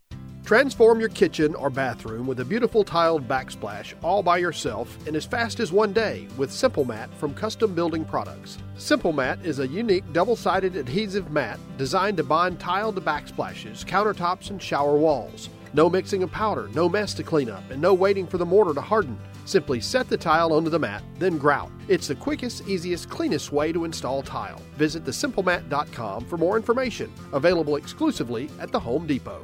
Transform your kitchen or bathroom with a beautiful tiled backsplash all by yourself in as fast as one day with Simple Mat from Custom Building Products. Simple Mat is a unique double sided adhesive mat designed to bond tile to backsplashes, countertops, and shower walls. No mixing of powder, no mess to clean up, and no waiting for the mortar to harden. Simply set the tile onto the mat, then grout. It's the quickest, easiest, cleanest way to install tile. Visit thesimplemat.com for more information. Available exclusively at the Home Depot.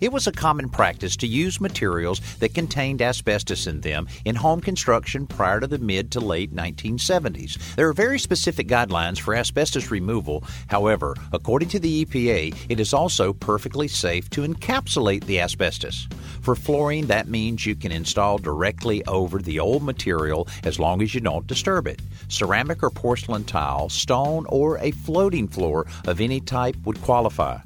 It was a common practice to use materials that contained asbestos in them in home construction prior to the mid to late 1970s. There are very specific guidelines for asbestos removal. However, according to the EPA, it is also perfectly safe to encapsulate the asbestos. For flooring, that means you can install directly over the old material as long as you don't disturb it. Ceramic or porcelain tile, stone, or a floating floor of any type would qualify.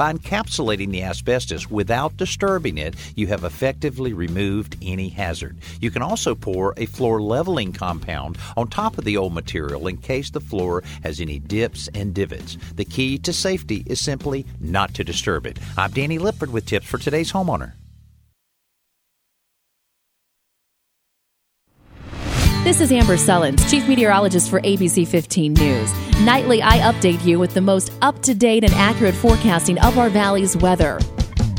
By encapsulating the asbestos without disturbing it, you have effectively removed any hazard. You can also pour a floor leveling compound on top of the old material in case the floor has any dips and divots. The key to safety is simply not to disturb it. I'm Danny Lipford with tips for today's homeowner. This is Amber Sullins, Chief Meteorologist for ABC 15 News. Nightly, I update you with the most up to date and accurate forecasting of our valley's weather.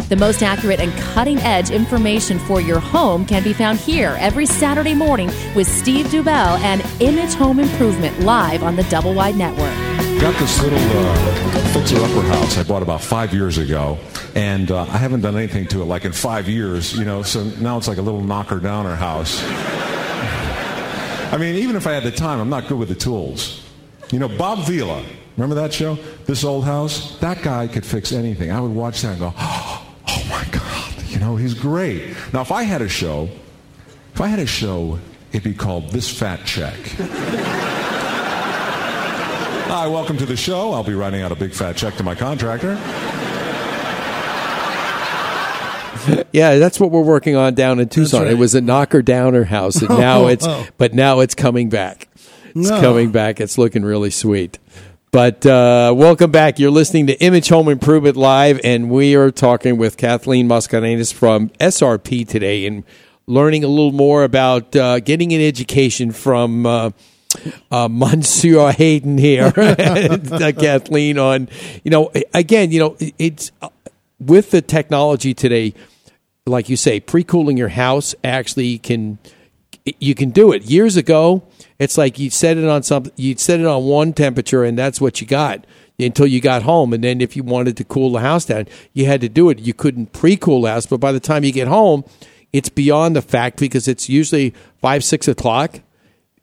The most accurate and cutting edge information for your home can be found here every Saturday morning with Steve Dubell and Image Home Improvement live on the Double Wide Network. Got this little uh, fixer upper house I bought about five years ago, and uh, I haven't done anything to it like in five years, you know, so now it's like a little knocker downer house. I mean, even if I had the time, I'm not good with the tools. You know, Bob Vila, remember that show? This old house? That guy could fix anything. I would watch that and go, oh my God, you know, he's great. Now, if I had a show, if I had a show, it'd be called This Fat Check. Hi, welcome to the show. I'll be writing out a big fat check to my contractor. yeah, that's what we're working on down in Tucson. right. It was a knocker downer house, and now Oh, it's but now it's coming back. It's No. coming back. It's looking really sweet. But uh, welcome back. You're listening to Image Home Improvement Live, and we are talking with Kathleen Mascareñas from SRP today and learning a little more about uh, getting an education from uh, uh, Monsieur Hayden here, and, uh, Kathleen, on, you know, again, you know, it's uh, with the technology today, like you say, pre-cooling your house actually can you can do it. Years ago, it's like you set it on something, you set it on one temperature, and that's what you got until you got home. And then if you wanted to cool the house down, you had to do it. You couldn't pre-cool the house, but by the time you get home, it's beyond the fact because it's usually five, six o'clock.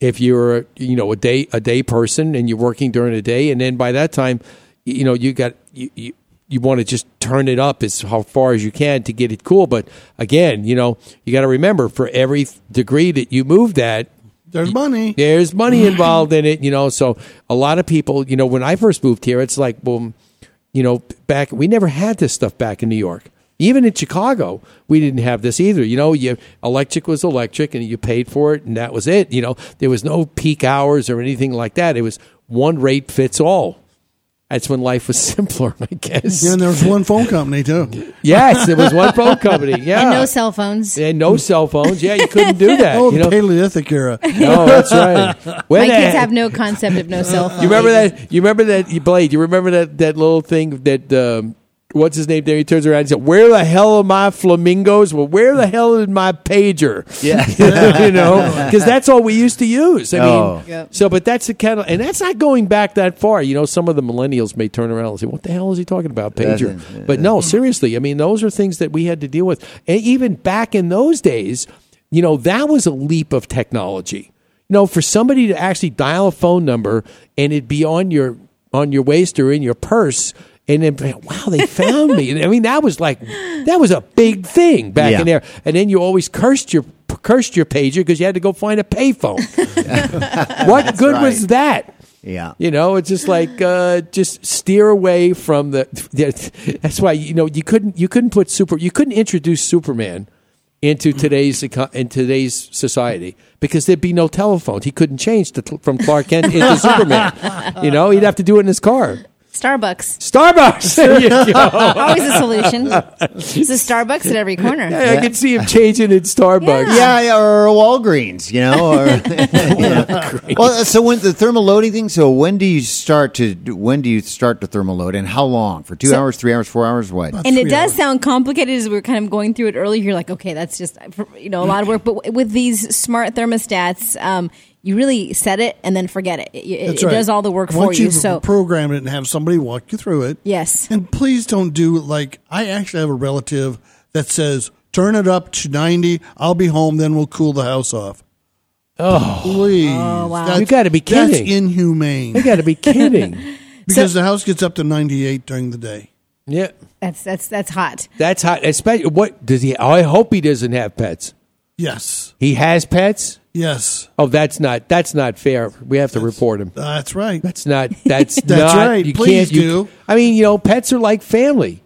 If you're, you know, a day a day person and you're working during the day, and then by that time, you know, you got you. you you want to just turn it up as how far as you can to get it cool. But again, you know, you got to remember for every degree that you move that, there's money. There's money involved in it, you know. So a lot of people, you know, when I first moved here, it's like, boom, you you know, back we never had this stuff back in New York. Even in Chicago, we didn't have this either. You know, you electric was electric, and you paid for it, and that was it. You know, there was no peak hours or anything like that. It was one rate fits all. That's when life was simpler, I guess. Yeah, and there was one phone company too. Yes, it was one phone company. Yeah, And no cell phones. and no cell phones. Yeah, you couldn't do that. Oh, you the know? Paleolithic era. No, that's right. When My the- kids have no concept of no cell phone. You remember that? You remember that, Blade? You remember that that little thing that um, what's his name? There, he turns around and said, "Where the hell are my flamingos? Well, where the hell is my pager? Yeah. you know, because that's all we used to use. I Oh. mean, Yep. so but that's the kind of, and that's not going back that far. You know, some of the millennials may turn around and say, "What the hell is he talking about, pager?" Doesn't- But no, seriously, I mean, those are things that we had to deal with, and even back in those days, you know, that was a leap of technology. You know, for somebody to actually dial a phone number and it be on your on your waist or in your purse. And then, wow, they found me. I mean, that was like, that was a big thing back Yeah. in there. And then you always cursed your cursed your pager because you had to go find a payphone. what good was that? Yeah. You know, it's just like uh, just steer away from the. That's why you know you couldn't you couldn't put super you couldn't introduce Superman into today's in today's society because there'd be no telephones. He couldn't change to, from Clark Kent into Superman. You know, he'd have to do it in his car. Starbucks. Starbucks. There you go. Always a solution. There's a Starbucks at every corner. Yeah, I can see him changing in Starbucks. Yeah, yeah, or Walgreens, you know. Or, you know. Well, so when the thermal loading thing. So when do you start to when do you start to thermal load, and how long? For two So- hours, three hours, four hours? What? and it does sound complicated as we were kind of going through it earlier. You're like, okay, that's just you know a lot of work. But with these smart thermostats, um, you really set it and then forget it. It, it- That's it does all the work for Once you. you've So program it and have somebody walk you through it. yes, And please don't do like I actually have a relative that says, "Turn it up to ninety. I'll be home. Then we'll cool the house off." Oh, please! Oh, wow. You gotta be kidding. That's kidding. inhumane. You got to be kidding. because the house gets up to ninety-eight during the day. yeah, that's that's that's hot. that's hot. Especially what does he? I hope he doesn't have pets. Yes, He has pets. Yes, Oh, that's not that's not fair. We have to report him. that's right. That's not. That's That's not. right. You Please can't. You, do. I mean, you know, pets are like family.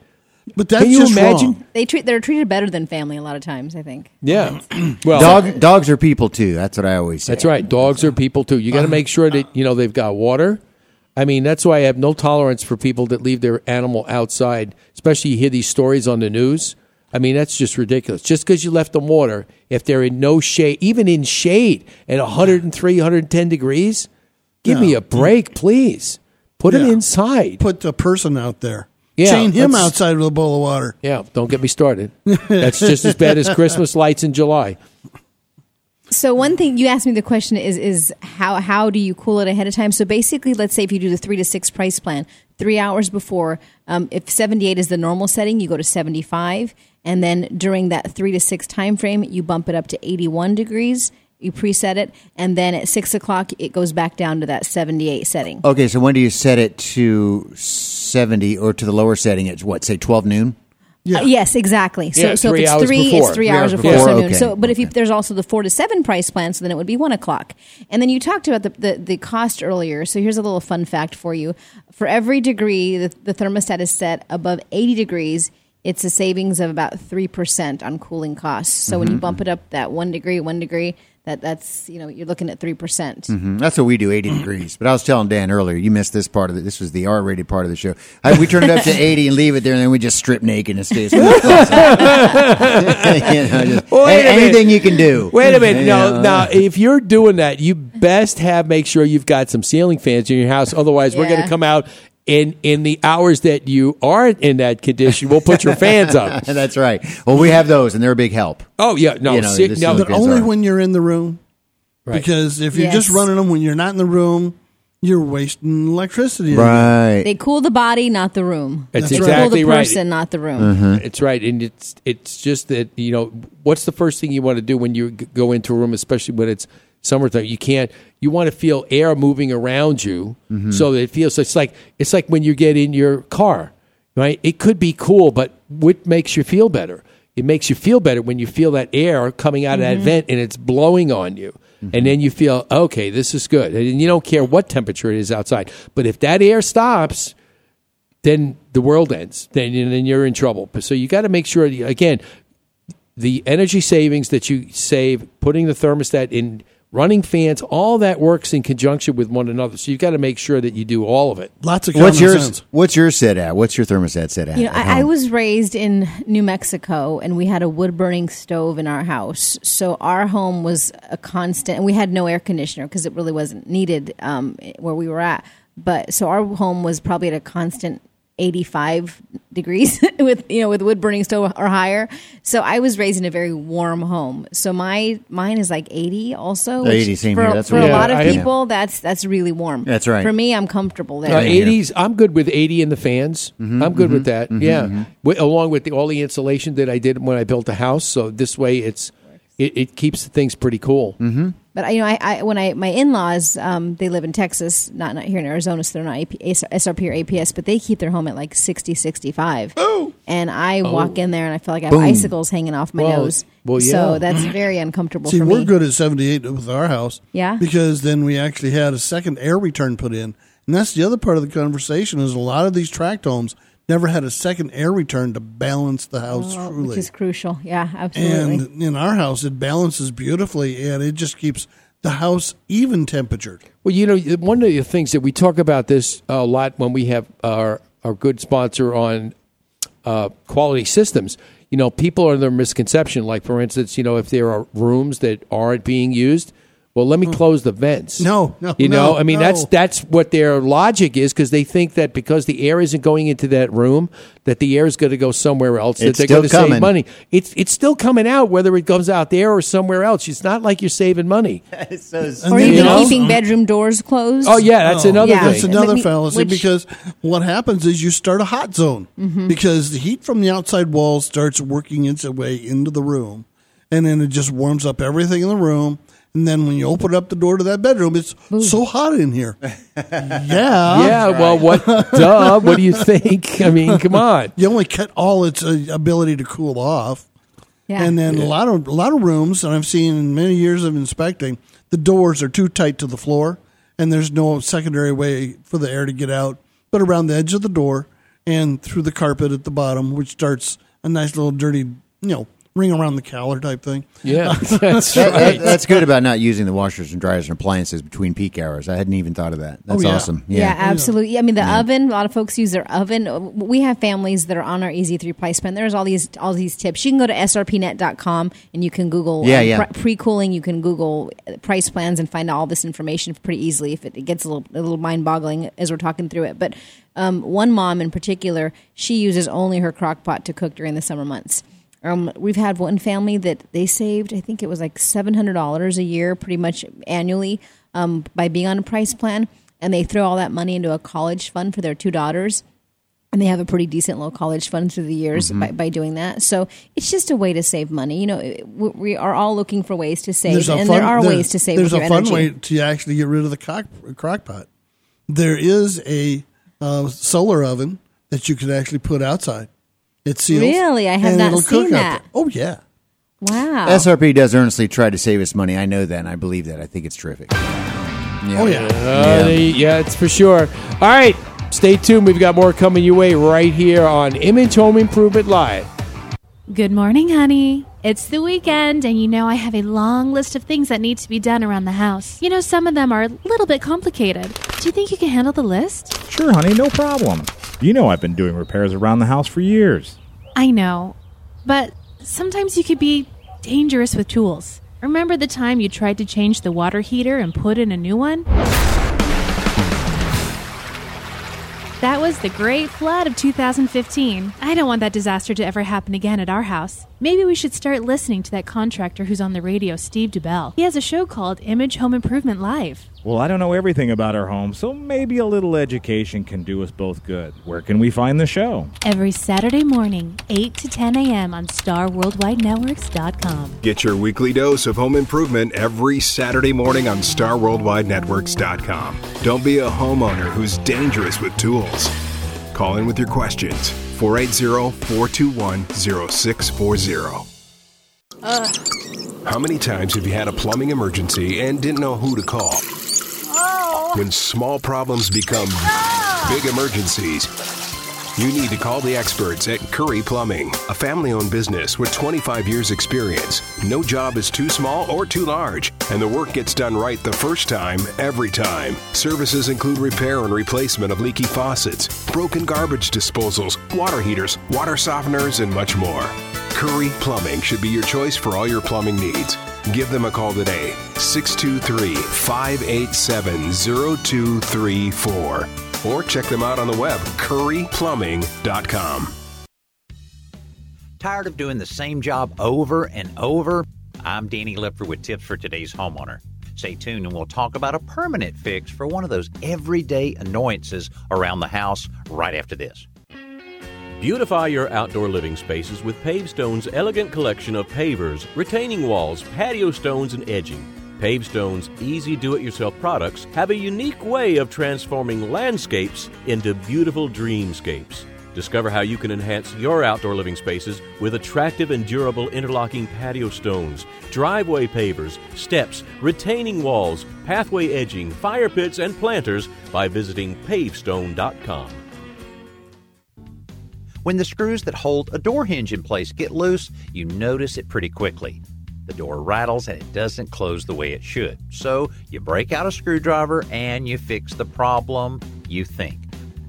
But that's Can you just imagine? wrong. They treat they're treated better than family a lot of times. I think. Yeah. Well, Dog, dogs are people too. That's what I always say. That's right. Dogs are people too. You got to make sure that you know they've got water. I mean, that's why I have no tolerance for people that leave their animal outside. Especially you hear these stories on the news. I mean, that's just ridiculous. Just because you left them water, if they're in no shade, even in shade at 103, 110 degrees, give me a break, please. Put them inside. Put the person out there. Yeah, Chain him outside with a bowl of water. Yeah, don't get me started. That's just as bad as Christmas lights in July. So one thing you asked me the question is is how how do you cool it ahead of time? So basically, let's say if you do the three to six price plan, three hours before, um, if seventy eight is the normal setting, you go to seventy five, and then during that three to six time frame, you bump it up to eighty one degrees. You preset it, and then at six o'clock, it goes back down to that seventy eight setting. Okay, so when do you set it to seventy or to the lower setting? It's what, say twelve noon? Yeah. Uh, yes, exactly. So, Yeah, so if it's hours three, before. it's three, Three hours hours before. before, so noon. okay, So, but if you, there's also the four to seven price plan, so then it would be one o'clock. And then you talked about the, the, the cost earlier. So here's a little fun fact for you: for every degree the, the thermostat is set above 80 degrees, it's a savings of about three percent on cooling costs. So when you bump it up that one degree, one degree, that that's you know you're looking at three percent. hmm That's what we do, 80 degrees. But I was telling Dan earlier, you missed this part of it. This was the R-rated part of the show. I, we turn it up to 80 and leave it there, and then we just strip naked and stay. you know, just, Wait a minute. anything you can do. Wait a minute. You No, know? now if you're doing that, you best have make sure you've got some ceiling fans in your house. Otherwise, we're going to come out in in the hours that you aren't in that condition. We'll put your fans up. That's right. Well, we have those, and they're a big help. Oh yeah, no, You know, see- no, But only are- when you're in the room. Right. Because if you're just running them when you're not in the room, you're wasting electricity. Right. They cool the body, not the room. That's They exactly cool the right. person, not the room. Mm-hmm. It's right, and it's it's just that you know what's the first thing you want to do when you go into a room, especially when it's summertime. You can't. You want to feel air moving around you, Mm-hmm. so that it feels. It's like it's like when you get in your car, right? It could be cool, but what makes you feel better? It makes you feel better when you feel that air coming out of that vent and it's blowing on you. And then you feel, okay, this is good. And you don't care what temperature it is outside. But if that air stops, then the world ends. Then then you're in trouble. So you got to make sure again the energy savings that you save, putting the thermostat in, running fans, all that works in conjunction with one another. So you've got to make sure that you do all of it. Lots of What's yours? What's yours set at? What's your thermostat set at? You know, at I, I was raised in New Mexico, and we had a wood burning stove in our house. So our home was a constant, and we had no air conditioner because it really wasn't needed um, where we were at. But so our home was probably at a constant 85 degrees with you know with wood burning stove or higher. So I was raised in a very warm home. So my mine is like 80 also. which 80, same for, here. That's for what- a lot of I have- people. That's that's really warm. That's right. For me, I'm comfortable there. Uh, 80s, I'm good with 80 in the fans. Mm-hmm, I'm good with that. mhm, yeah, mhm. Wi- along with the, all the insulation that I did when I built the house. So this way, it's it, it keeps things pretty cool. But I- you know, I, I when I my in laws, um, they live in Texas, not not here in Arizona, so they're not AP, SRP or APS, but they keep their home at like 60, 65. Oh, and I walk in there and I feel like I have Boom. icicles hanging off my Well- nose. well, yeah. So that's very uncomfortable See, for we're good at 78 with our house. Yeah? Because then we actually had a second air return put in. And that's the other part of the conversation is a lot of these tract homes never had a second air return to balance the house Oh, truly. which is crucial. Yeah, absolutely. and in our house, it balances beautifully and it just keeps the house even temperatured. Well, you know, one of the things that we talk about this a lot when we have our our good sponsor on uh, quality systems. You know, people are under misconception. Like, for instance, you know, if there are rooms that aren't being used, well, let me close the vents. No, no, you know, no, I mean, no. that's that's what their logic is because they think that because the air isn't going into that room, that the air is going to go somewhere else. that It's they're still going to save coming. money. It's it's still coming out whether it goes out there or somewhere else. It's not like you're saving money. or You know? keeping bedroom doors closed. Oh, yeah, that's another Yeah. That's another Which- fallacy which- because what happens is you start a hot zone Mhm. because the heat from the outside walls starts working its way into the room, and then it just warms up everything in the room. And then when you open up the door to that bedroom, it's so hot in here. yeah, Yeah, well, what? duh. What do you think? I mean, come on. You only cut all its uh, ability to cool off. Yeah. And then a lot of a lot of rooms, and I've seen in many years of inspecting, the doors are too tight to the floor, and there's no secondary way for the air to get out, but around the edge of the door and through the carpet at the bottom, which starts a nice little dirty, you know, ring around the collar type thing. Yeah, that's That- that- that's good about not using the washers and dryers and appliances between peak hours. I hadn't even thought of that. That's Oh, yeah. awesome. Yeah, absolutely. I mean, the oven. A lot of folks use their oven. We have families that are on our Easy Three price plan. There's all these all these tips. You can go to srpnet.com and you can Google Yeah, yeah. pre cooling. You can Google uh, price plans and find all this information pretty easily. If it, it gets a little a little mind boggling as we're talking through it, but um, one mom in particular, she uses only her crock pot to cook during the summer months. Um, we've had one family that they saved, I think it was like seven hundred dollars a year, pretty much annually, um, by being on a price plan, and they throw all that money into a college fund for their two daughters, and they have a pretty decent little college fund through the years Mm-hmm. by, by doing that. So it's just a way to save money. You know, it- we are all looking for ways to save, and fun- there are there- ways to save. There's a fun energy. way to actually get rid of the cock, crock pot. There is a uh, solar oven that you can actually put outside. It seals. Really? I have and not it'll cook seen out that. there. Oh yeah. Wow. SRP does earnestly try to save us money. I know that, and I believe that. I think it's terrific. Oh yeah. Uh, they- yeah, it's for sure. All right, stay tuned. We've got more coming your way right here on Image Home Improvement Live. Good morning, honey. It's the weekend, and you know I have a long list of things that need to be done around the house. You know, some of them are a little bit complicated. Do you think you can handle the list? Sure, honey, no problem. You know I've been doing repairs around the house for years. I know, but sometimes you could be dangerous with tools. Remember the time you tried to change the water heater and put in a new one? That was the Great Flood of 2015. I don't want that disaster to ever happen again at our house. Maybe we should start listening to that contractor who's on the radio, Steve DeBell. He has a show called Image Home Improvement Live. Well, I don't know everything about our home, so maybe a little education can do us both good. Where can we find the show? Every Saturday morning, 8 to 10 a.m. on StarWorldWideNetworks.com. Get your weekly dose of home improvement every Saturday morning on StarWorldWideNetworks.com. Don't be a homeowner who's dangerous with tools. Call in with your questions 480 421 0640. How many times have you had a plumbing emergency and didn't know who to call? Oh. When small problems become big emergencies, You need to call the experts at Curry Plumbing, a family owned business with 25 years' experience. No job is too small or too large, and the work gets done right the first time, every time. Services include repair and replacement of leaky faucets, broken garbage disposals, water heaters, water softeners, and much more. Curry Plumbing should be your choice for all your plumbing needs. Give them a call today, 623 587 0234. Or check them out on the web, curryplumbing.com. Tired of doing the same job over and over? I'm Danny Lipford with tips for today's homeowner. Stay tuned and we'll talk about a permanent fix for one of those everyday annoyances around the house right after this. Beautify your outdoor living spaces with Pavestone's elegant collection of pavers, retaining walls, patio stones, and edging. Pavestone's easy do it yourself products have a unique way of transforming landscapes into beautiful dreamscapes. Discover how you can enhance your outdoor living spaces with attractive and durable interlocking patio stones, driveway pavers, steps, retaining walls, pathway edging, fire pits, and planters by visiting pavestone.com. When the screws that hold a door hinge in place get loose, you notice it pretty quickly. The door rattles and it doesn't close the way it should. So you break out a screwdriver and you fix the problem, you think.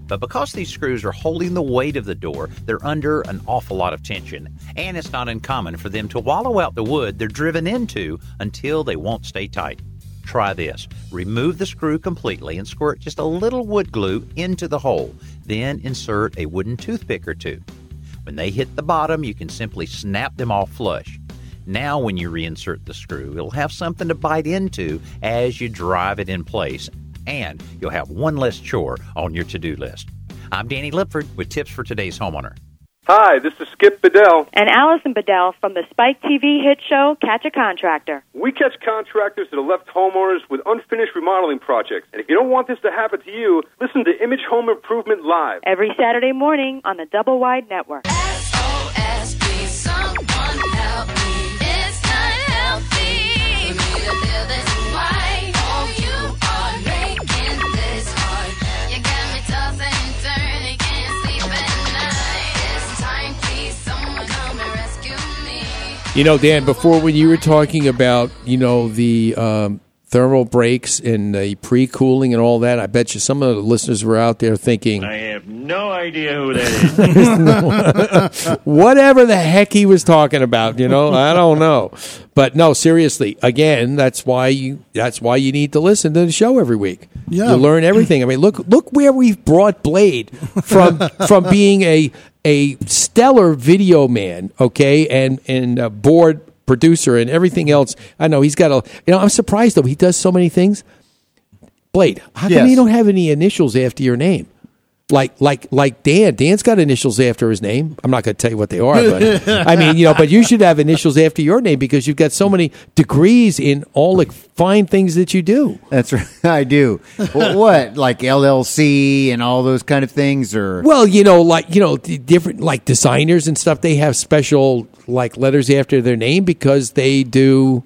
But because these screws are holding the weight of the door, they're under an awful lot of tension, and it's not uncommon for them to wallow out the wood they're driven into until they won't stay tight. Try this. Remove the screw completely and squirt just a little wood glue into the hole. Then insert a wooden toothpick or two. When they hit the bottom, you can simply snap them off flush. Now, when you reinsert the screw, it'll have something to bite into as you drive it in place, and you'll have one less chore on your to do list. I'm Danny Lipford with tips for today's homeowner. Hi, this is Skip Bedell. And Allison Bedell from the Spike TV hit show Catch a Contractor. We catch contractors that have left homeowners with unfinished remodeling projects. And if you don't want this to happen to you, listen to Image Home Improvement Live. Every Saturday morning on the Double Wide Network. You know, Dan, before when you were talking about, you know, the um, thermal breaks and the pre cooling and all that, I bet you some of the listeners were out there thinking, I have no idea who that is. whatever the heck he was talking about, you know, I don't know. But no, seriously, again, that's why you that's why you need to listen to the show every week. Yeah. You learn everything. I mean, look look where we've brought Blade from from being a a stellar video man, okay, and and uh, a board producer and everything else. I know he's got a you know, I'm surprised though. He does so many things. Blade, how come Yes. you don't have any initials after your name? Like like like Dan. Dan's got initials after his name. I'm not going to tell you what they are, but I mean, you know, but you should have initials after your name because you've got so many degrees in all the fine things that you do. That's right. I do. Well, what? Like LLC and all those kind of things or Well, you know, like you know, different like designers and stuff. They have special like letters after their name because they do,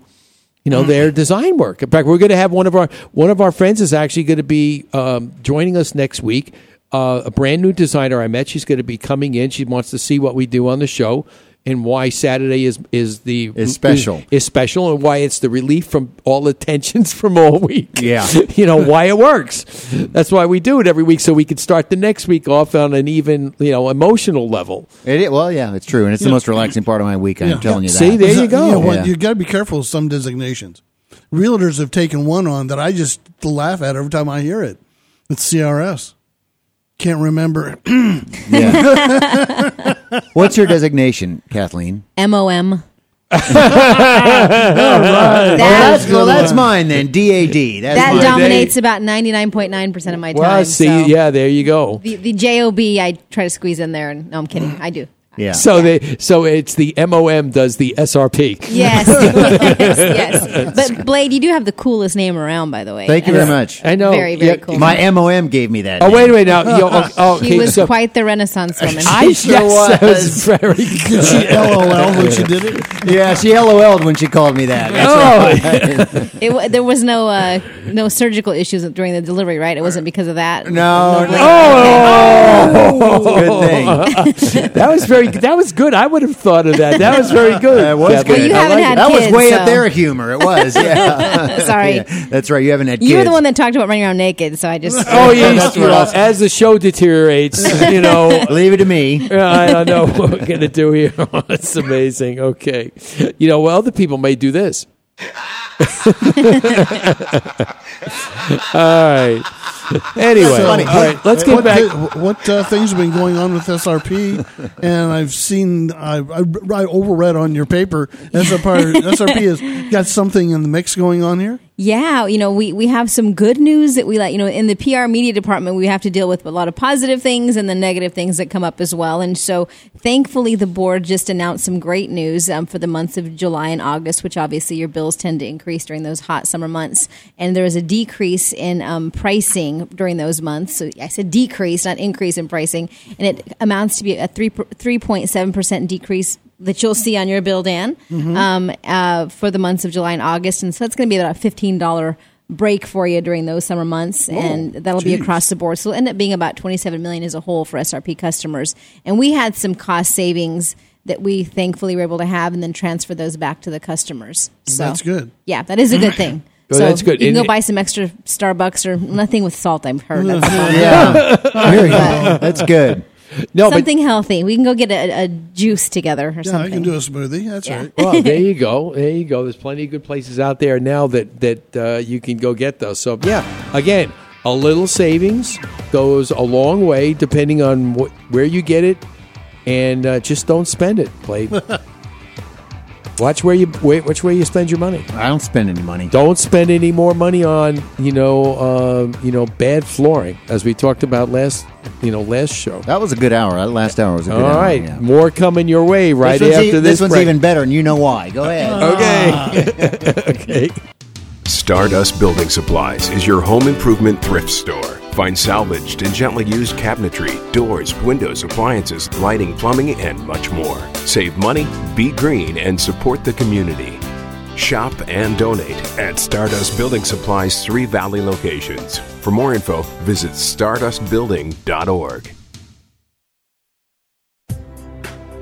you know, their design work. In fact, we're going to have one of our one of our friends is actually going to be um, joining us next week. Uh, a brand new designer I met. She's going to be coming in. She wants to see what we do on the show and why Saturday is is the Is special. is special and why it's the relief from all the tensions from all week. Yeah. you know why it works. That's why we do it every week so we can start the next week off on an even you know emotional level. It, well, yeah, it's true, and it's the most relaxing part of my week. I'm Yeah. telling you that. See, there you Yeah, go. well, Yeah. You got to be careful with some designations. Realtors have taken one on that I just laugh at every time I hear it. It's CRS. Can't remember. What's your designation, Kathleen? MOM. Well, that's, well, that's mine then. DAD. That's that mine. dominates about 99.9% of my time. Well, see, so yeah, there you go. The, the JOB, I try to squeeze in there. And, no, I'm kidding. I do. Yeah. So they so it's the MOM does the SRP. Yes. yes. Yes. But Blade, you do have the coolest name around, by the way. Thank you very much. I know. Very, very Yeah, cool. My MOM gave me that. Oh name. wait a minute now. Yo, oh, oh, she okay, was so quite the Renaissance woman. I sure yes, that was was. very good. she LOL when she did it. Yeah, she LOL'd when she called me that. That's Oh. right. It, there was no uh, no surgical issues during the delivery, right? It wasn't because of that. No, Blade? no. Okay. good thing. that was very. That was good. I would have thought of that. That was very good. That was Kathleen. good. you I haven't like had it. That was way so- up there humor. It was. Yeah. Sorry. Yeah, that's right. You haven't had You were kids. the one that talked about running around naked, so I just. Oh yeah, That's what I- as the show deteriorates, you know, Leave it to me. I don't know what we're gonna do here. It's amazing. Okay, you know, well, other people may do this. all right. Anyway, So, all right. Let's get what, back. What uh, things have been going on with SRP? and I've seen, I, I, I overread on your paper. SRP, SRP has got something in the mix going on here. Yeah, you know, we, we have some good news that we like. You know, in the PR media department, we have to deal with a lot of positive things and the negative things that come up as well. And so, thankfully, the board just announced some great news um, for the months of July and August, which obviously your bills tend to increase during those hot summer months. And there is a decrease in um, pricing during those months. So I said decrease, not increase in pricing, and it amounts to be a three three point seven percent decrease that you'll see on your bill, Dan, Mhm. um, uh, for the months of July and August. And so that's going to be about a $15 break for you during those summer months. and that'll be across the board. So it'll end up being about 27 million as a whole for SRP customers. And we had some cost savings that we thankfully were able to have and then transfer those back to the customers. So That's good. Yeah, that is a good thing. Well, so that's good. You can And- go buy some extra Starbucks or nothing with salt. I've heard. That's fine. Yeah. There you go. That's good. No, but something healthy. We can go get a, a juice together or something. Yeah, something. I can do a smoothie. That's Yeah. right. well, there you go. There you go. There's plenty of good places out there now that that uh, you can go get those. So yeah, again, a little savings goes a long way, depending on what, where you get it, and uh, just don't spend it. Play. Watch where you wait. Watch where you spend your money. I don't spend any money. Don't spend any more money on you know uh, you know bad flooring, as we talked about last you know last show. That was a good hour. That last hour was a good All hour. All right, yeah. more coming your way right this one's, after e- this. this one's break. even better, and you know why. Go ahead. Okay. okay. Stardust Building Supplies is your home improvement thrift store. Find salvaged and gently used cabinetry, doors, windows, appliances, lighting, plumbing, and much more. Save money, be green, and support the community. Shop and donate at Stardust Building Supplies' three valley locations. For more info, visit stardustbuilding.org.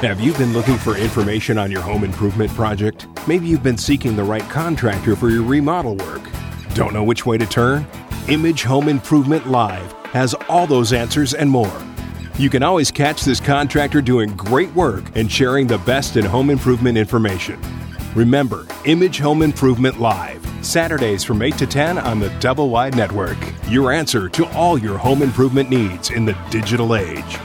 Have you been looking for information on your home improvement project? Maybe you've been seeking the right contractor for your remodel work. Don't know which way to turn? Image Home Improvement Live has all those answers and more. You can always catch this contractor doing great work and sharing the best in home improvement information. Remember, Image Home Improvement Live, Saturdays from 8 to 10 on the Double Wide Network. Your answer to all your home improvement needs in the digital age.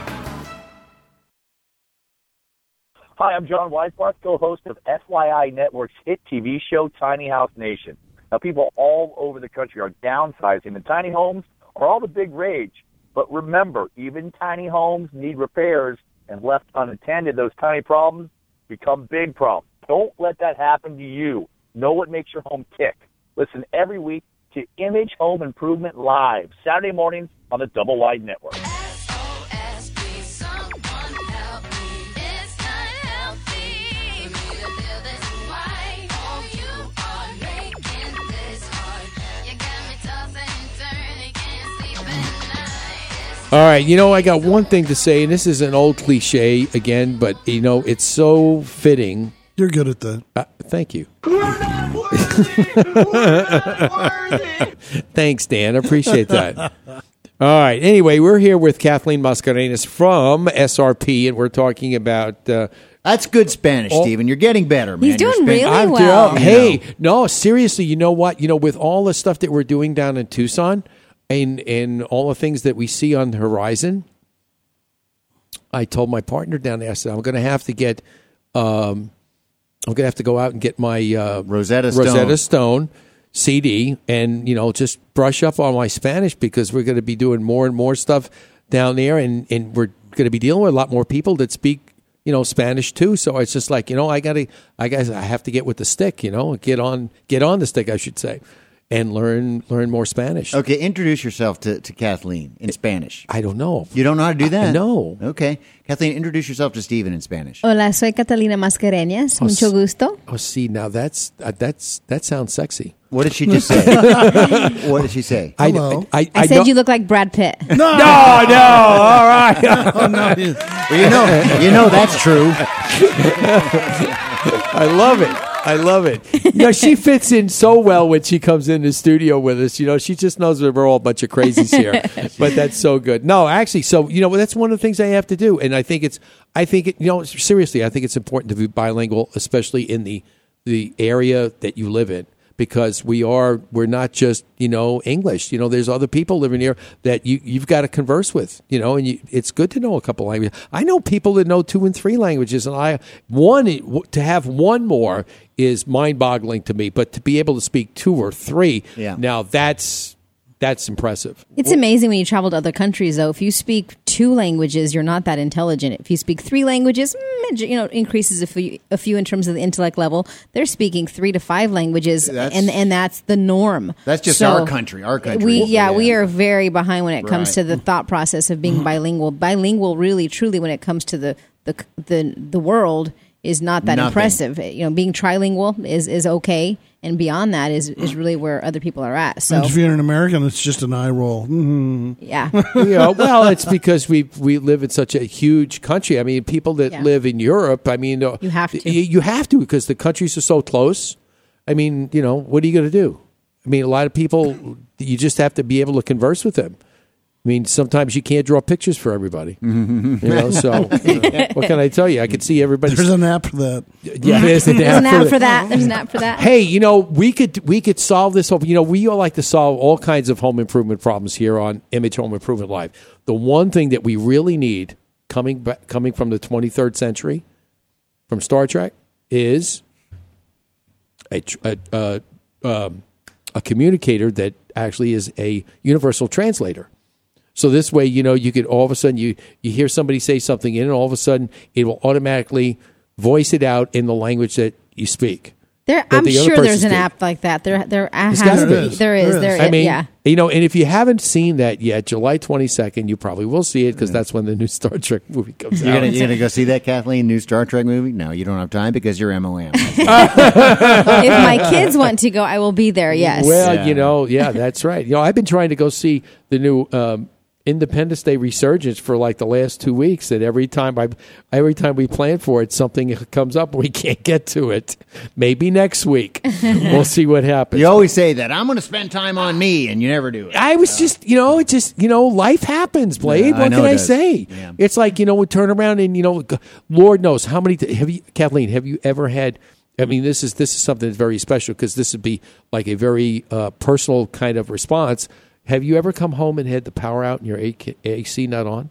Hi, I'm John Weisbarth, co-host of FYI Network's hit TV show Tiny House Nation. Now, people all over the country are downsizing, and tiny homes are all the big rage. But remember, even tiny homes need repairs, and left unattended, those tiny problems become big problems. Don't let that happen to you. Know what makes your home tick. Listen every week to Image Home Improvement Live, Saturday mornings on the Double Wide Network. All right, you know, I got one thing to say, and this is an old cliche again, but you know, it's so fitting. You're good at that. Uh, thank you. Thanks, Dan. I appreciate that. All right. Anyway, we're here with Kathleen Mascareñas from SRP, and we're talking about. Uh, That's good Spanish, Oh. Stephen. You're getting better, man. He's doing Your Span- really I'm- well. You Hey, no, seriously, you know what? You know, with all the stuff that we're doing down in Tucson and and all the things that we see on the horizon, I told my partner down there, I said, I'm going to have to get, um, I'm going to have to go out and get my uh, Rosetta Stone. Rosetta Stone CD and you know just brush up on my Spanish because we're going to be doing more and more stuff down there, and and we're going to be dealing with a lot more people that speak you know Spanish too. So it's just like you know I got to I guess I have to get with the stick. You know, get on get on the stick, I should say, and learn learn more Spanish. Okay, introduce yourself to, to Kathleen in Spanish. I don't know. You don't know how to do that? no. Okay. Kathleen, introduce yourself to Stephen in Spanish. Hola, soy Catalina Mascareñas. Oh, Mucho gusto. Oh, see now that's uh, that's that sounds sexy. What did she just say? what did she say? I, I, I, I, said don't- you look like Brad Pitt. No, no, no. all right. Oh, no, you- Well, you know, you know that's true. I love it. I love it. You know, she fits in so well when she comes in the studio with us. You know, she just knows that we're all a bunch of crazies here. but that's so good. No, actually, so you know, that's one of the things I have to do, and I think it's, I think it, you know, seriously, I think it's important to be bilingual, especially in the the area that you live in. Because we are, we're not just you know English. You know, there's other people living here that you you've got to converse with. You know, and you, it's good to know a couple languages. I know people that know two and three languages, and I one to have one more is mind-boggling to me. But to be able to speak two or three, Yeah. now that's that's impressive. It's amazing when you travel to other countries, though. If you speak two languages, you're not that intelligent. If you speak three languages, mm, you know, increases a few, a few in terms of the intellect level. They're speaking three to five languages, That's- and and that's the norm. That's just So, our country. Our country. We yeah, we are very behind when it comes Right. to the thought process of being bilingual. Bilingual, really, truly, when it comes to the the the, the world, is not that Nothing. impressive. You know, being trilingual is is okay, and beyond that is is really where other people are at. So And if you're an American, it's just an eye roll. Mhm. yeah. yeah, well, it's because we we live in such a huge country. I mean, people that Yeah. live in Europe, I mean, uh, You have to. You, you have to because the countries are so close. I mean, you know, what are you going to do? I mean, a lot of people, you just have to be able to converse with them. I mean, sometimes you can't draw pictures for everybody. You know, so you know, what can I tell you? I can see everybody. There's an app for that. Yeah, there's an There's an app app for for that. There's an app for that. Hey, you know, we could we could solve this. You know, we all like to solve all kinds of home improvement problems here on Image Home Improvement Live. The one thing that we really need coming back, coming from the 23rd century, from Star Trek, is a tr- a, uh, um, a communicator that actually is a universal translator. So this way, you know, you could all of a sudden you you hear somebody say something in, and all of a sudden it will automatically voice it out in the language that you speak. There, that I'm the sure there's person an speak. app like that. There, there has There's to gotta be. There is. There I mean, yeah. you know, and if you haven't seen that yet, July 22nd, you probably will see it because that's when the new Star Trek movie comes You're out. gonna, you're gonna go see that Kathleen new Star Trek movie? No, you don't have time because you're MOM. if my kids want to go, I will be there. Yes. Well, Yeah. you know, yeah, that's right. You know, I've been trying to go see the new um, Independence Day resurgence for like the last two weeks. That every time I, every time we plan for it, something comes up and we can't get to it. Maybe next week. we'll see what happens. you always say that I'm going to spend time on me, and you never do it. I was just, you know, it just, you know, life happens, Blade. Yeah, what know can I say? Yeah. It's like, you know, we turn around and, you know, Lord knows how many, have you, Kathleen, have you ever had, I mean, this is, this is something that's very special because this would be like a very uh, personal kind of response. Have you ever come home and had the power out and your AC AC not on?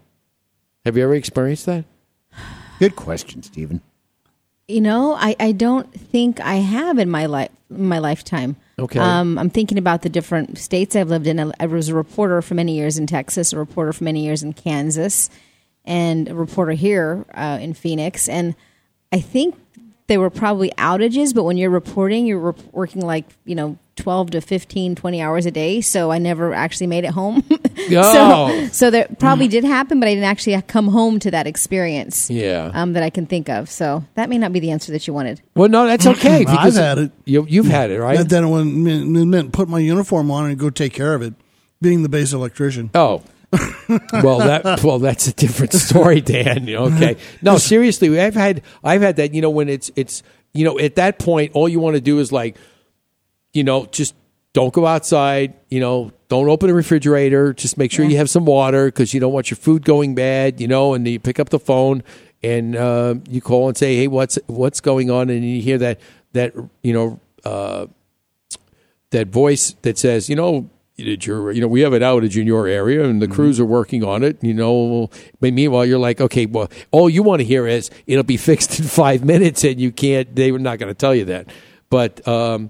Have you ever experienced that? Good question, Stephen. You know, I, I don't think I have in my life my lifetime. Okay. Um, I'm thinking about the different states I've lived in. I, I was a reporter for many years in Texas, a reporter for many years in Kansas, and a reporter here uh, in Phoenix. And I think there were probably outages, but when you're reporting, you're rep- working like, you know, 12 to 15, 20 hours a day. So I never actually made it home. Oh. so, so that probably did happen, but I didn't actually come home to that experience Yeah. um, that I can think of. So that may not be the answer that you wanted. Well, no, that's okay. I've had it. You, you've had it, right? And then it went- meant, it meant put my uniform on and go take care of it, being the base electrician. Oh. well, that well, that's a different story, Dan. Okay, no, seriously, I've had I've had that. You know, when it's it's you know at that point, all you want to do is like, you know, just don't go outside. You know, don't open the refrigerator. Just make sure you have some water because you don't want your food going bad. You know, and you pick up the phone and uh, you call and say, hey, what's what's going on? And you hear that that you know. Uh, that voice that says, you know, did your, you know, we have an outage in your area and the crews are working on it. You know, but meanwhile, you're like, okay, well, all you want to hear is it'll be fixed in five minutes, and you can't. They were not going to tell you that. But um,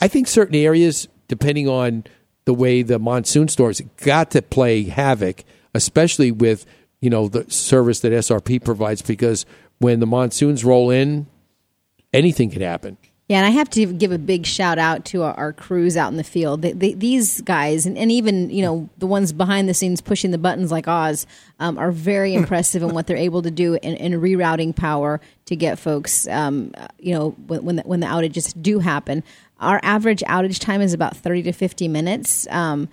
I think certain areas, depending on the way the monsoon storms, got to play havoc. especially with you know the service that SRP provides, because when the monsoons roll in, anything could happen. Yeah, and I have to give a big shout out to our, our crews out in the field. They, they, these guys, and, and even you know the ones behind the scenes pushing the buttons like Oz, um, are very impressive in what they're able to do in, in rerouting power to get folks. Um, you know, when when the, when the outages do happen, our average outage time is about thirty to fifty minutes. Um,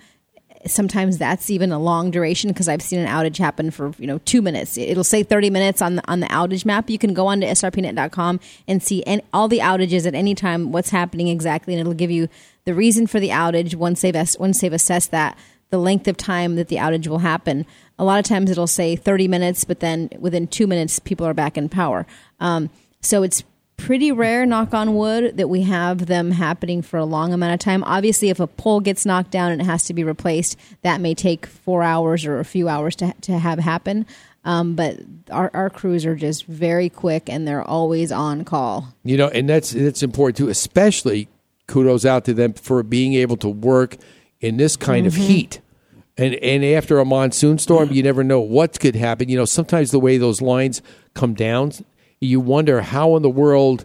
sometimes that's even a long duration because I've seen an outage happen for you know two minutes. It'll say thirty minutes on the on the outage map. You can go on to srpnet.com and see any, all the outages at any time, what's happening exactly, and it'll give you the reason for the outage once they've once they've assessed that the length of time that the outage will happen. A lot of times it'll say thirty minutes, but then within two minutes people are back in power. Um, so it's pretty rare, knock on wood, that we have them happening for a long amount of time. Obviously, if a pole gets knocked down and it has to be replaced, that may take four hours or a few hours to, to have happen. Um, but our, our crews are just very quick and they're always on call. You know, and that's that's important too. Especially kudos out to them for being able to work in this kind of Mhm. heat. And and after a monsoon storm, you never know what could happen. You know, sometimes the way those lines come down, you wonder how in the world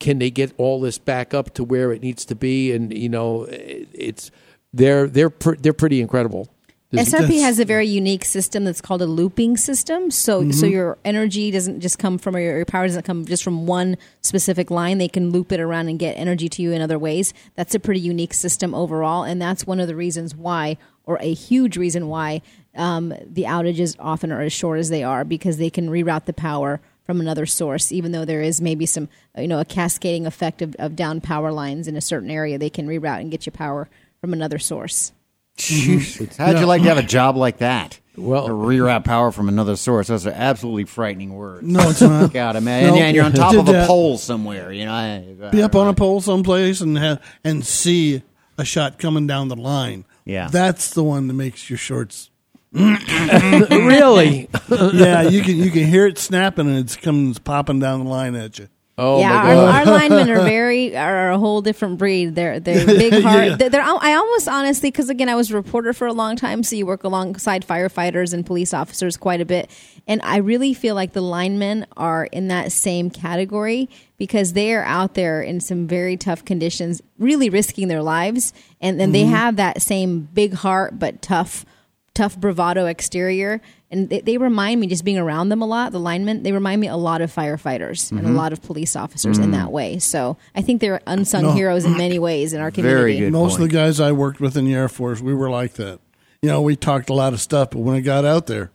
can they get all this back up to where it needs to be. And you know, it's they're they're pr- they're pretty incredible. There's- SRP has a very unique system that's called a looping system. So, so Mhm. your energy doesn't just come from, or your, your power doesn't come just from one specific line. They can loop it around and get energy to you in other ways. That's a pretty unique system overall, and that's one of the reasons why, or a huge reason why, um, the outages often are as short as they are because they can reroute the power from another source. Even though there is maybe some, you know, a cascading effect of, of down power lines in a certain area, they can reroute and get you power from another source. Mm-hmm. How'd you like to have a job like that? Well, to reroute power from another source. Those are absolutely frightening words. No, it's not. God, man. No. And, and you're on top of a that. pole somewhere. You know. I- Be up on a pole someplace and ha- and see a shot coming down the line. Yeah. that's the one that makes your shorts. Really? yeah, you can you can hear it snapping and it's comes popping down the line at you. Oh yeah, our, our linemen are very are a whole different breed. They're they're big heart. Yeah. They're, they're I almost honestly because again I was a reporter for a long time, so you work alongside firefighters and police officers quite a bit, and I really feel like the linemen are in that same category because they are out there in some very tough conditions, really risking their lives, and then they Mm-hmm. Mhm. have that same big heart but tough tough bravado exterior and they, they remind me just being around them a lot the linemen they remind me a lot of firefighters and a Mm-hmm. Mhm. lot of police officers in Mm. that way so i think they're unsung No. heroes in many ways in our community Most of the guys I worked with in the Air Force, we were like that. You know, we talked a lot of stuff, but when it got out there,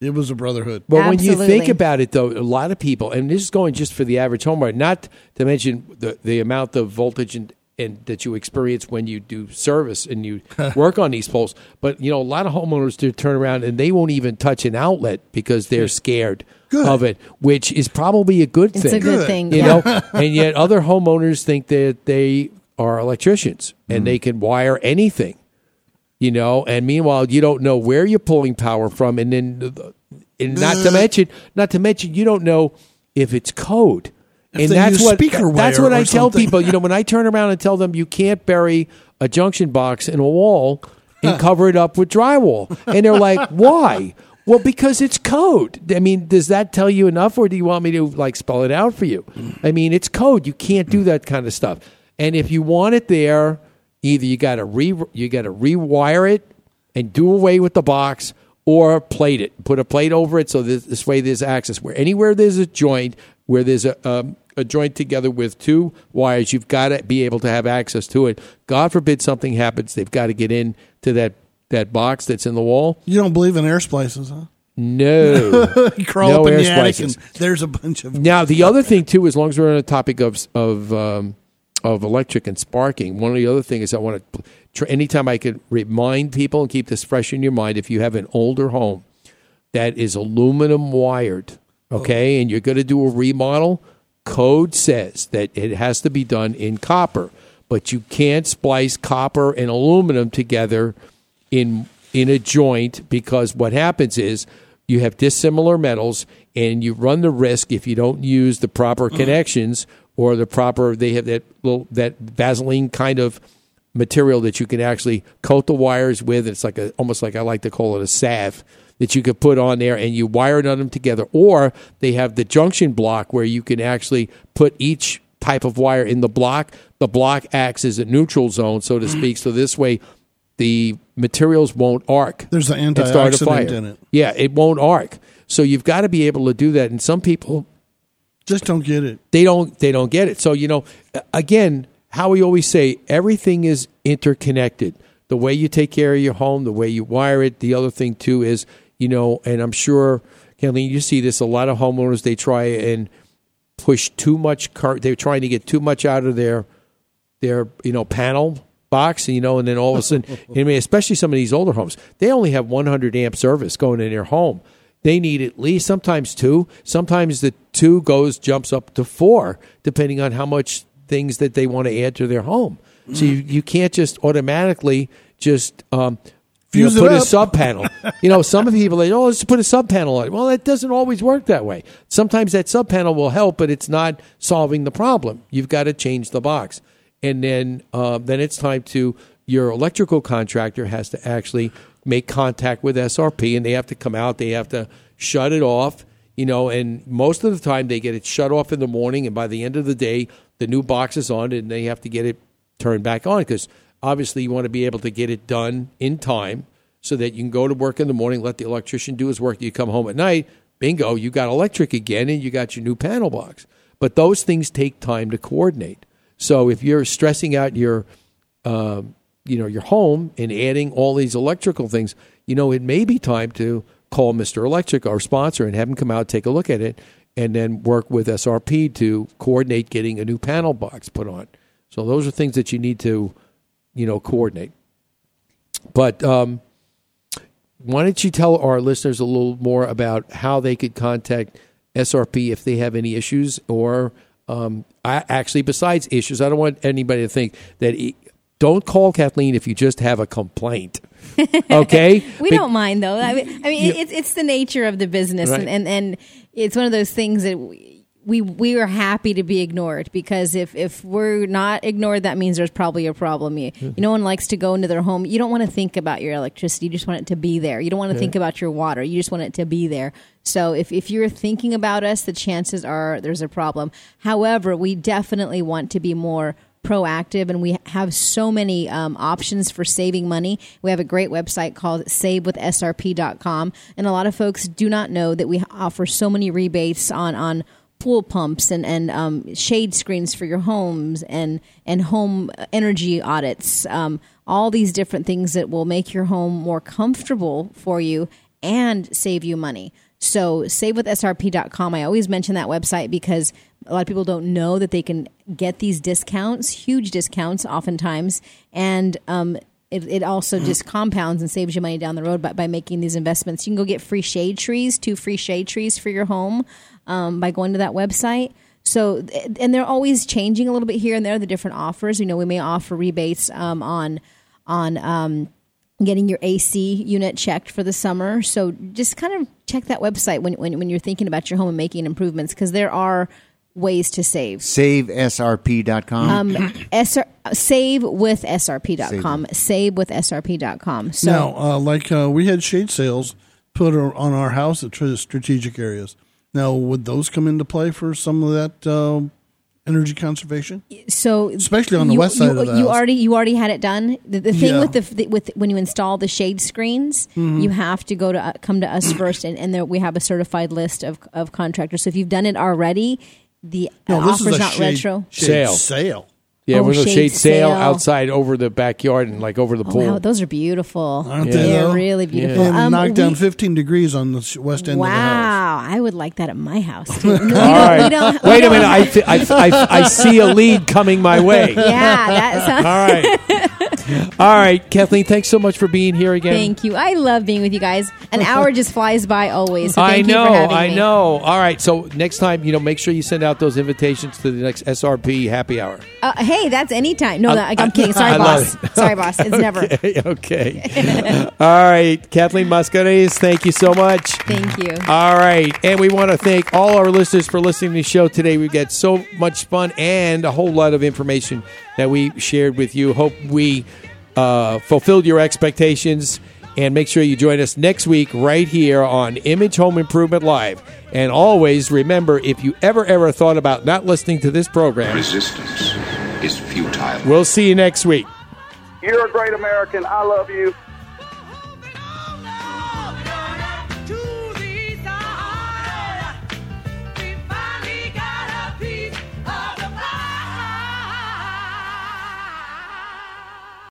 it was a brotherhood. But when you think about it, though, a lot of people, and this is going just for the average homeowner, not to mention the, the amount of voltage and, and that you experience when you do service and you work on these poles. But you know, a lot of homeowners do turn around and they won't even touch an outlet because they're scared of it, which is probably a good It's thing. a good Good. thing, you yeah. know. and yet, other homeowners think that they are electricians and they mm. can wire anything you know and meanwhile you don't know where you're pulling power from and then uh, and not to mention not to mention you don't know if it's code If and that's what that's what I tell something. people. You know when I turn around and tell them you can't bury a junction box in a wall and cover it up with drywall and they're like why? Well because it's code. I mean does that tell you enough or do you want me to like spell it out for you? I mean it's code. You can't do that kind of stuff. And if you want it there either you got to re you got to rewire it and do away with the box or plate it. Put a plate over it so this, this way there's access. Where anywhere there's a joint where there's a um, a joint together with two wires you've got to be able to have access to it god forbid something happens they've got to get in to that that box that's in the wall You don't believe in air splices, huh? no You crawl no up in air the attic splices. and there's a bunch of Now the other thing too, as long as we're on the topic of of um, of electric and sparking, one of the other things I want to anytime I could remind people and keep this fresh in your mind, if you have an older home that is aluminum wired, okay, and you're going to do a remodel, code says that it has to be done in copper, but you can't splice copper and aluminum together in in a joint because what happens is you have dissimilar metals and you run the risk if you don't use the proper mm. connections or the proper they have that little that Vaseline kind of material that you can actually coat the wires with. It's like a almost like I like to call it a salve that you could put on there and you wire of them together. Or they have the junction block where you can actually put each type of wire in the block. The block acts as a neutral zone, so to mm. speak. So this way, the materials won't arc. There's an antioxidant fire. in it. Yeah, it won't arc. So you've got to be able to do that. And some people just don't get it. They don't. They don't get it. So you know, again, how we always say, everything is interconnected. The way you take care of your home, the way you wire it. The other thing too is, you know, and I'm sure, Kathleen, you see this. A lot of homeowners they try and push too much. Car- they're trying to get too much out of their their you know panel box, you know, and then all of a sudden, I mean, especially some of these older homes, they only have 100 amp service going in their home. They need at least sometimes two. Sometimes the two goes jumps up to four, depending on how much things that they want to add to their home. So you, you can't just automatically just um, you know, Fuse put a up. sub panel. you know, some of people they oh let's put a sub panel on. Well, that doesn't always work that way. Sometimes that sub panel will help, but it's not solving the problem. You've got to change the box, and then uh, then it's time to your electrical contractor has to actually make contact with SRP, and they have to come out. They have to shut it off. You know, and most of the time they get it shut off in the morning, and by the end of the day, the new box is on, and they have to get it turned back on because obviously you want to be able to get it done in time so that you can go to work in the morning, let the electrician do his work. You come home at night, bingo, you got electric again, and you got your new panel box. But those things take time to coordinate. So if you're stressing out your, um, you know, your home and adding all these electrical things, you know, it may be time to call Mr. Electric, our sponsor, and have him come out, take a look at it, and then work with SRP to coordinate getting a new panel box put on. So those are things that you need to, you know, coordinate. But um, why don't you tell our listeners a little more about how they could contact SRP if they have any issues, or um, I, actually besides issues, I don't want anybody to think that. e don't call Kathleen if you just have a complaint. Okay, we Be- don't mind though. I mean, I mean it's it's the nature of the business, Right. and, and and it's one of those things that we, we are happy to be ignored because if if we're not ignored, that means there's probably a problem. You, Mm-hmm. no one likes to go into their home. You don't want to think about your electricity. You just want it to be there. You don't want to Yeah. think about your water. You just want it to be there. So if if you're thinking about us, the chances are there's a problem. However, we definitely want to be more proactive and we have so many um, options for saving money we have a great website called savewithsrp.com and a lot of folks do not know that we offer so many rebates on on pool pumps and and um, shade screens for your homes and and home energy audits. Um, all these different things that will make your home more comfortable for you and save you money. So savewithsrp.com i always mention that website because a lot of people don't know that they can get these discounts huge discounts oftentimes. And um, it, it also just compounds and saves you money down the road by, by making these investments. You can go get free shade trees two free shade trees for your home um, by going to that website so and they're always changing a little bit here and there the different offers you know we may offer rebates um, on on um, getting your AC unit checked for the summer. So just kind of check that website when, when, when you're thinking about your home and making improvements because there are ways to save. SaveSRP.com. Um, SR, save with SRP.com. Save with SRP.com. So now, uh, like uh, we had shade sails put on our house at strategic areas. Now, would those come into play for some of that uh, energy conservation? so especially on the you, west side you, of the you house. already you already had it done. The, the thing Yeah. with the the- with when you install the shade screens, Mhm. you have to go to uh, come to us first, and, and there we have a certified list of of contractors. So if you've done it already, the No, this is offer's a not shade- retro. shade Sail. sail. Yeah, Oh, we're going to shade shade sail sail. outside over the backyard and like over the Oh, pool. wow, those are beautiful. Aren't They're they? though? really beautiful. And Um, knocked down we- 15 degrees on the west end of the house. Wow, I would like that at my house. Too. No, we All don't- right. we don't- we Wait a don't- minute. I, th- I, I, I see a lead coming my way. Yeah, that's All right. All right, Kathleen, thanks so much for being here again. Thank you. I love being with you guys. An hour just flies by always. So I know, for having I me. know. All right, so next time, you know, make sure you send out those invitations to the next SRP happy hour. Uh, hey, that's anytime. No, I- I'm kidding. Sorry, I boss. Sorry, boss. It's never. Okay, okay. All right, Kathleen Mascares, thank you so much. Thank you. All right, and we want to thank all our listeners for listening to the show today. We've got so much fun and a whole lot of information that we shared with you. Hope we uh, fulfilled your expectations. And make sure you join us next week right here on Image Home Improvement Live. And always remember if you ever, ever thought about not listening to this program, Resistance is futile. we'll see you next week. You're a great American. I love you.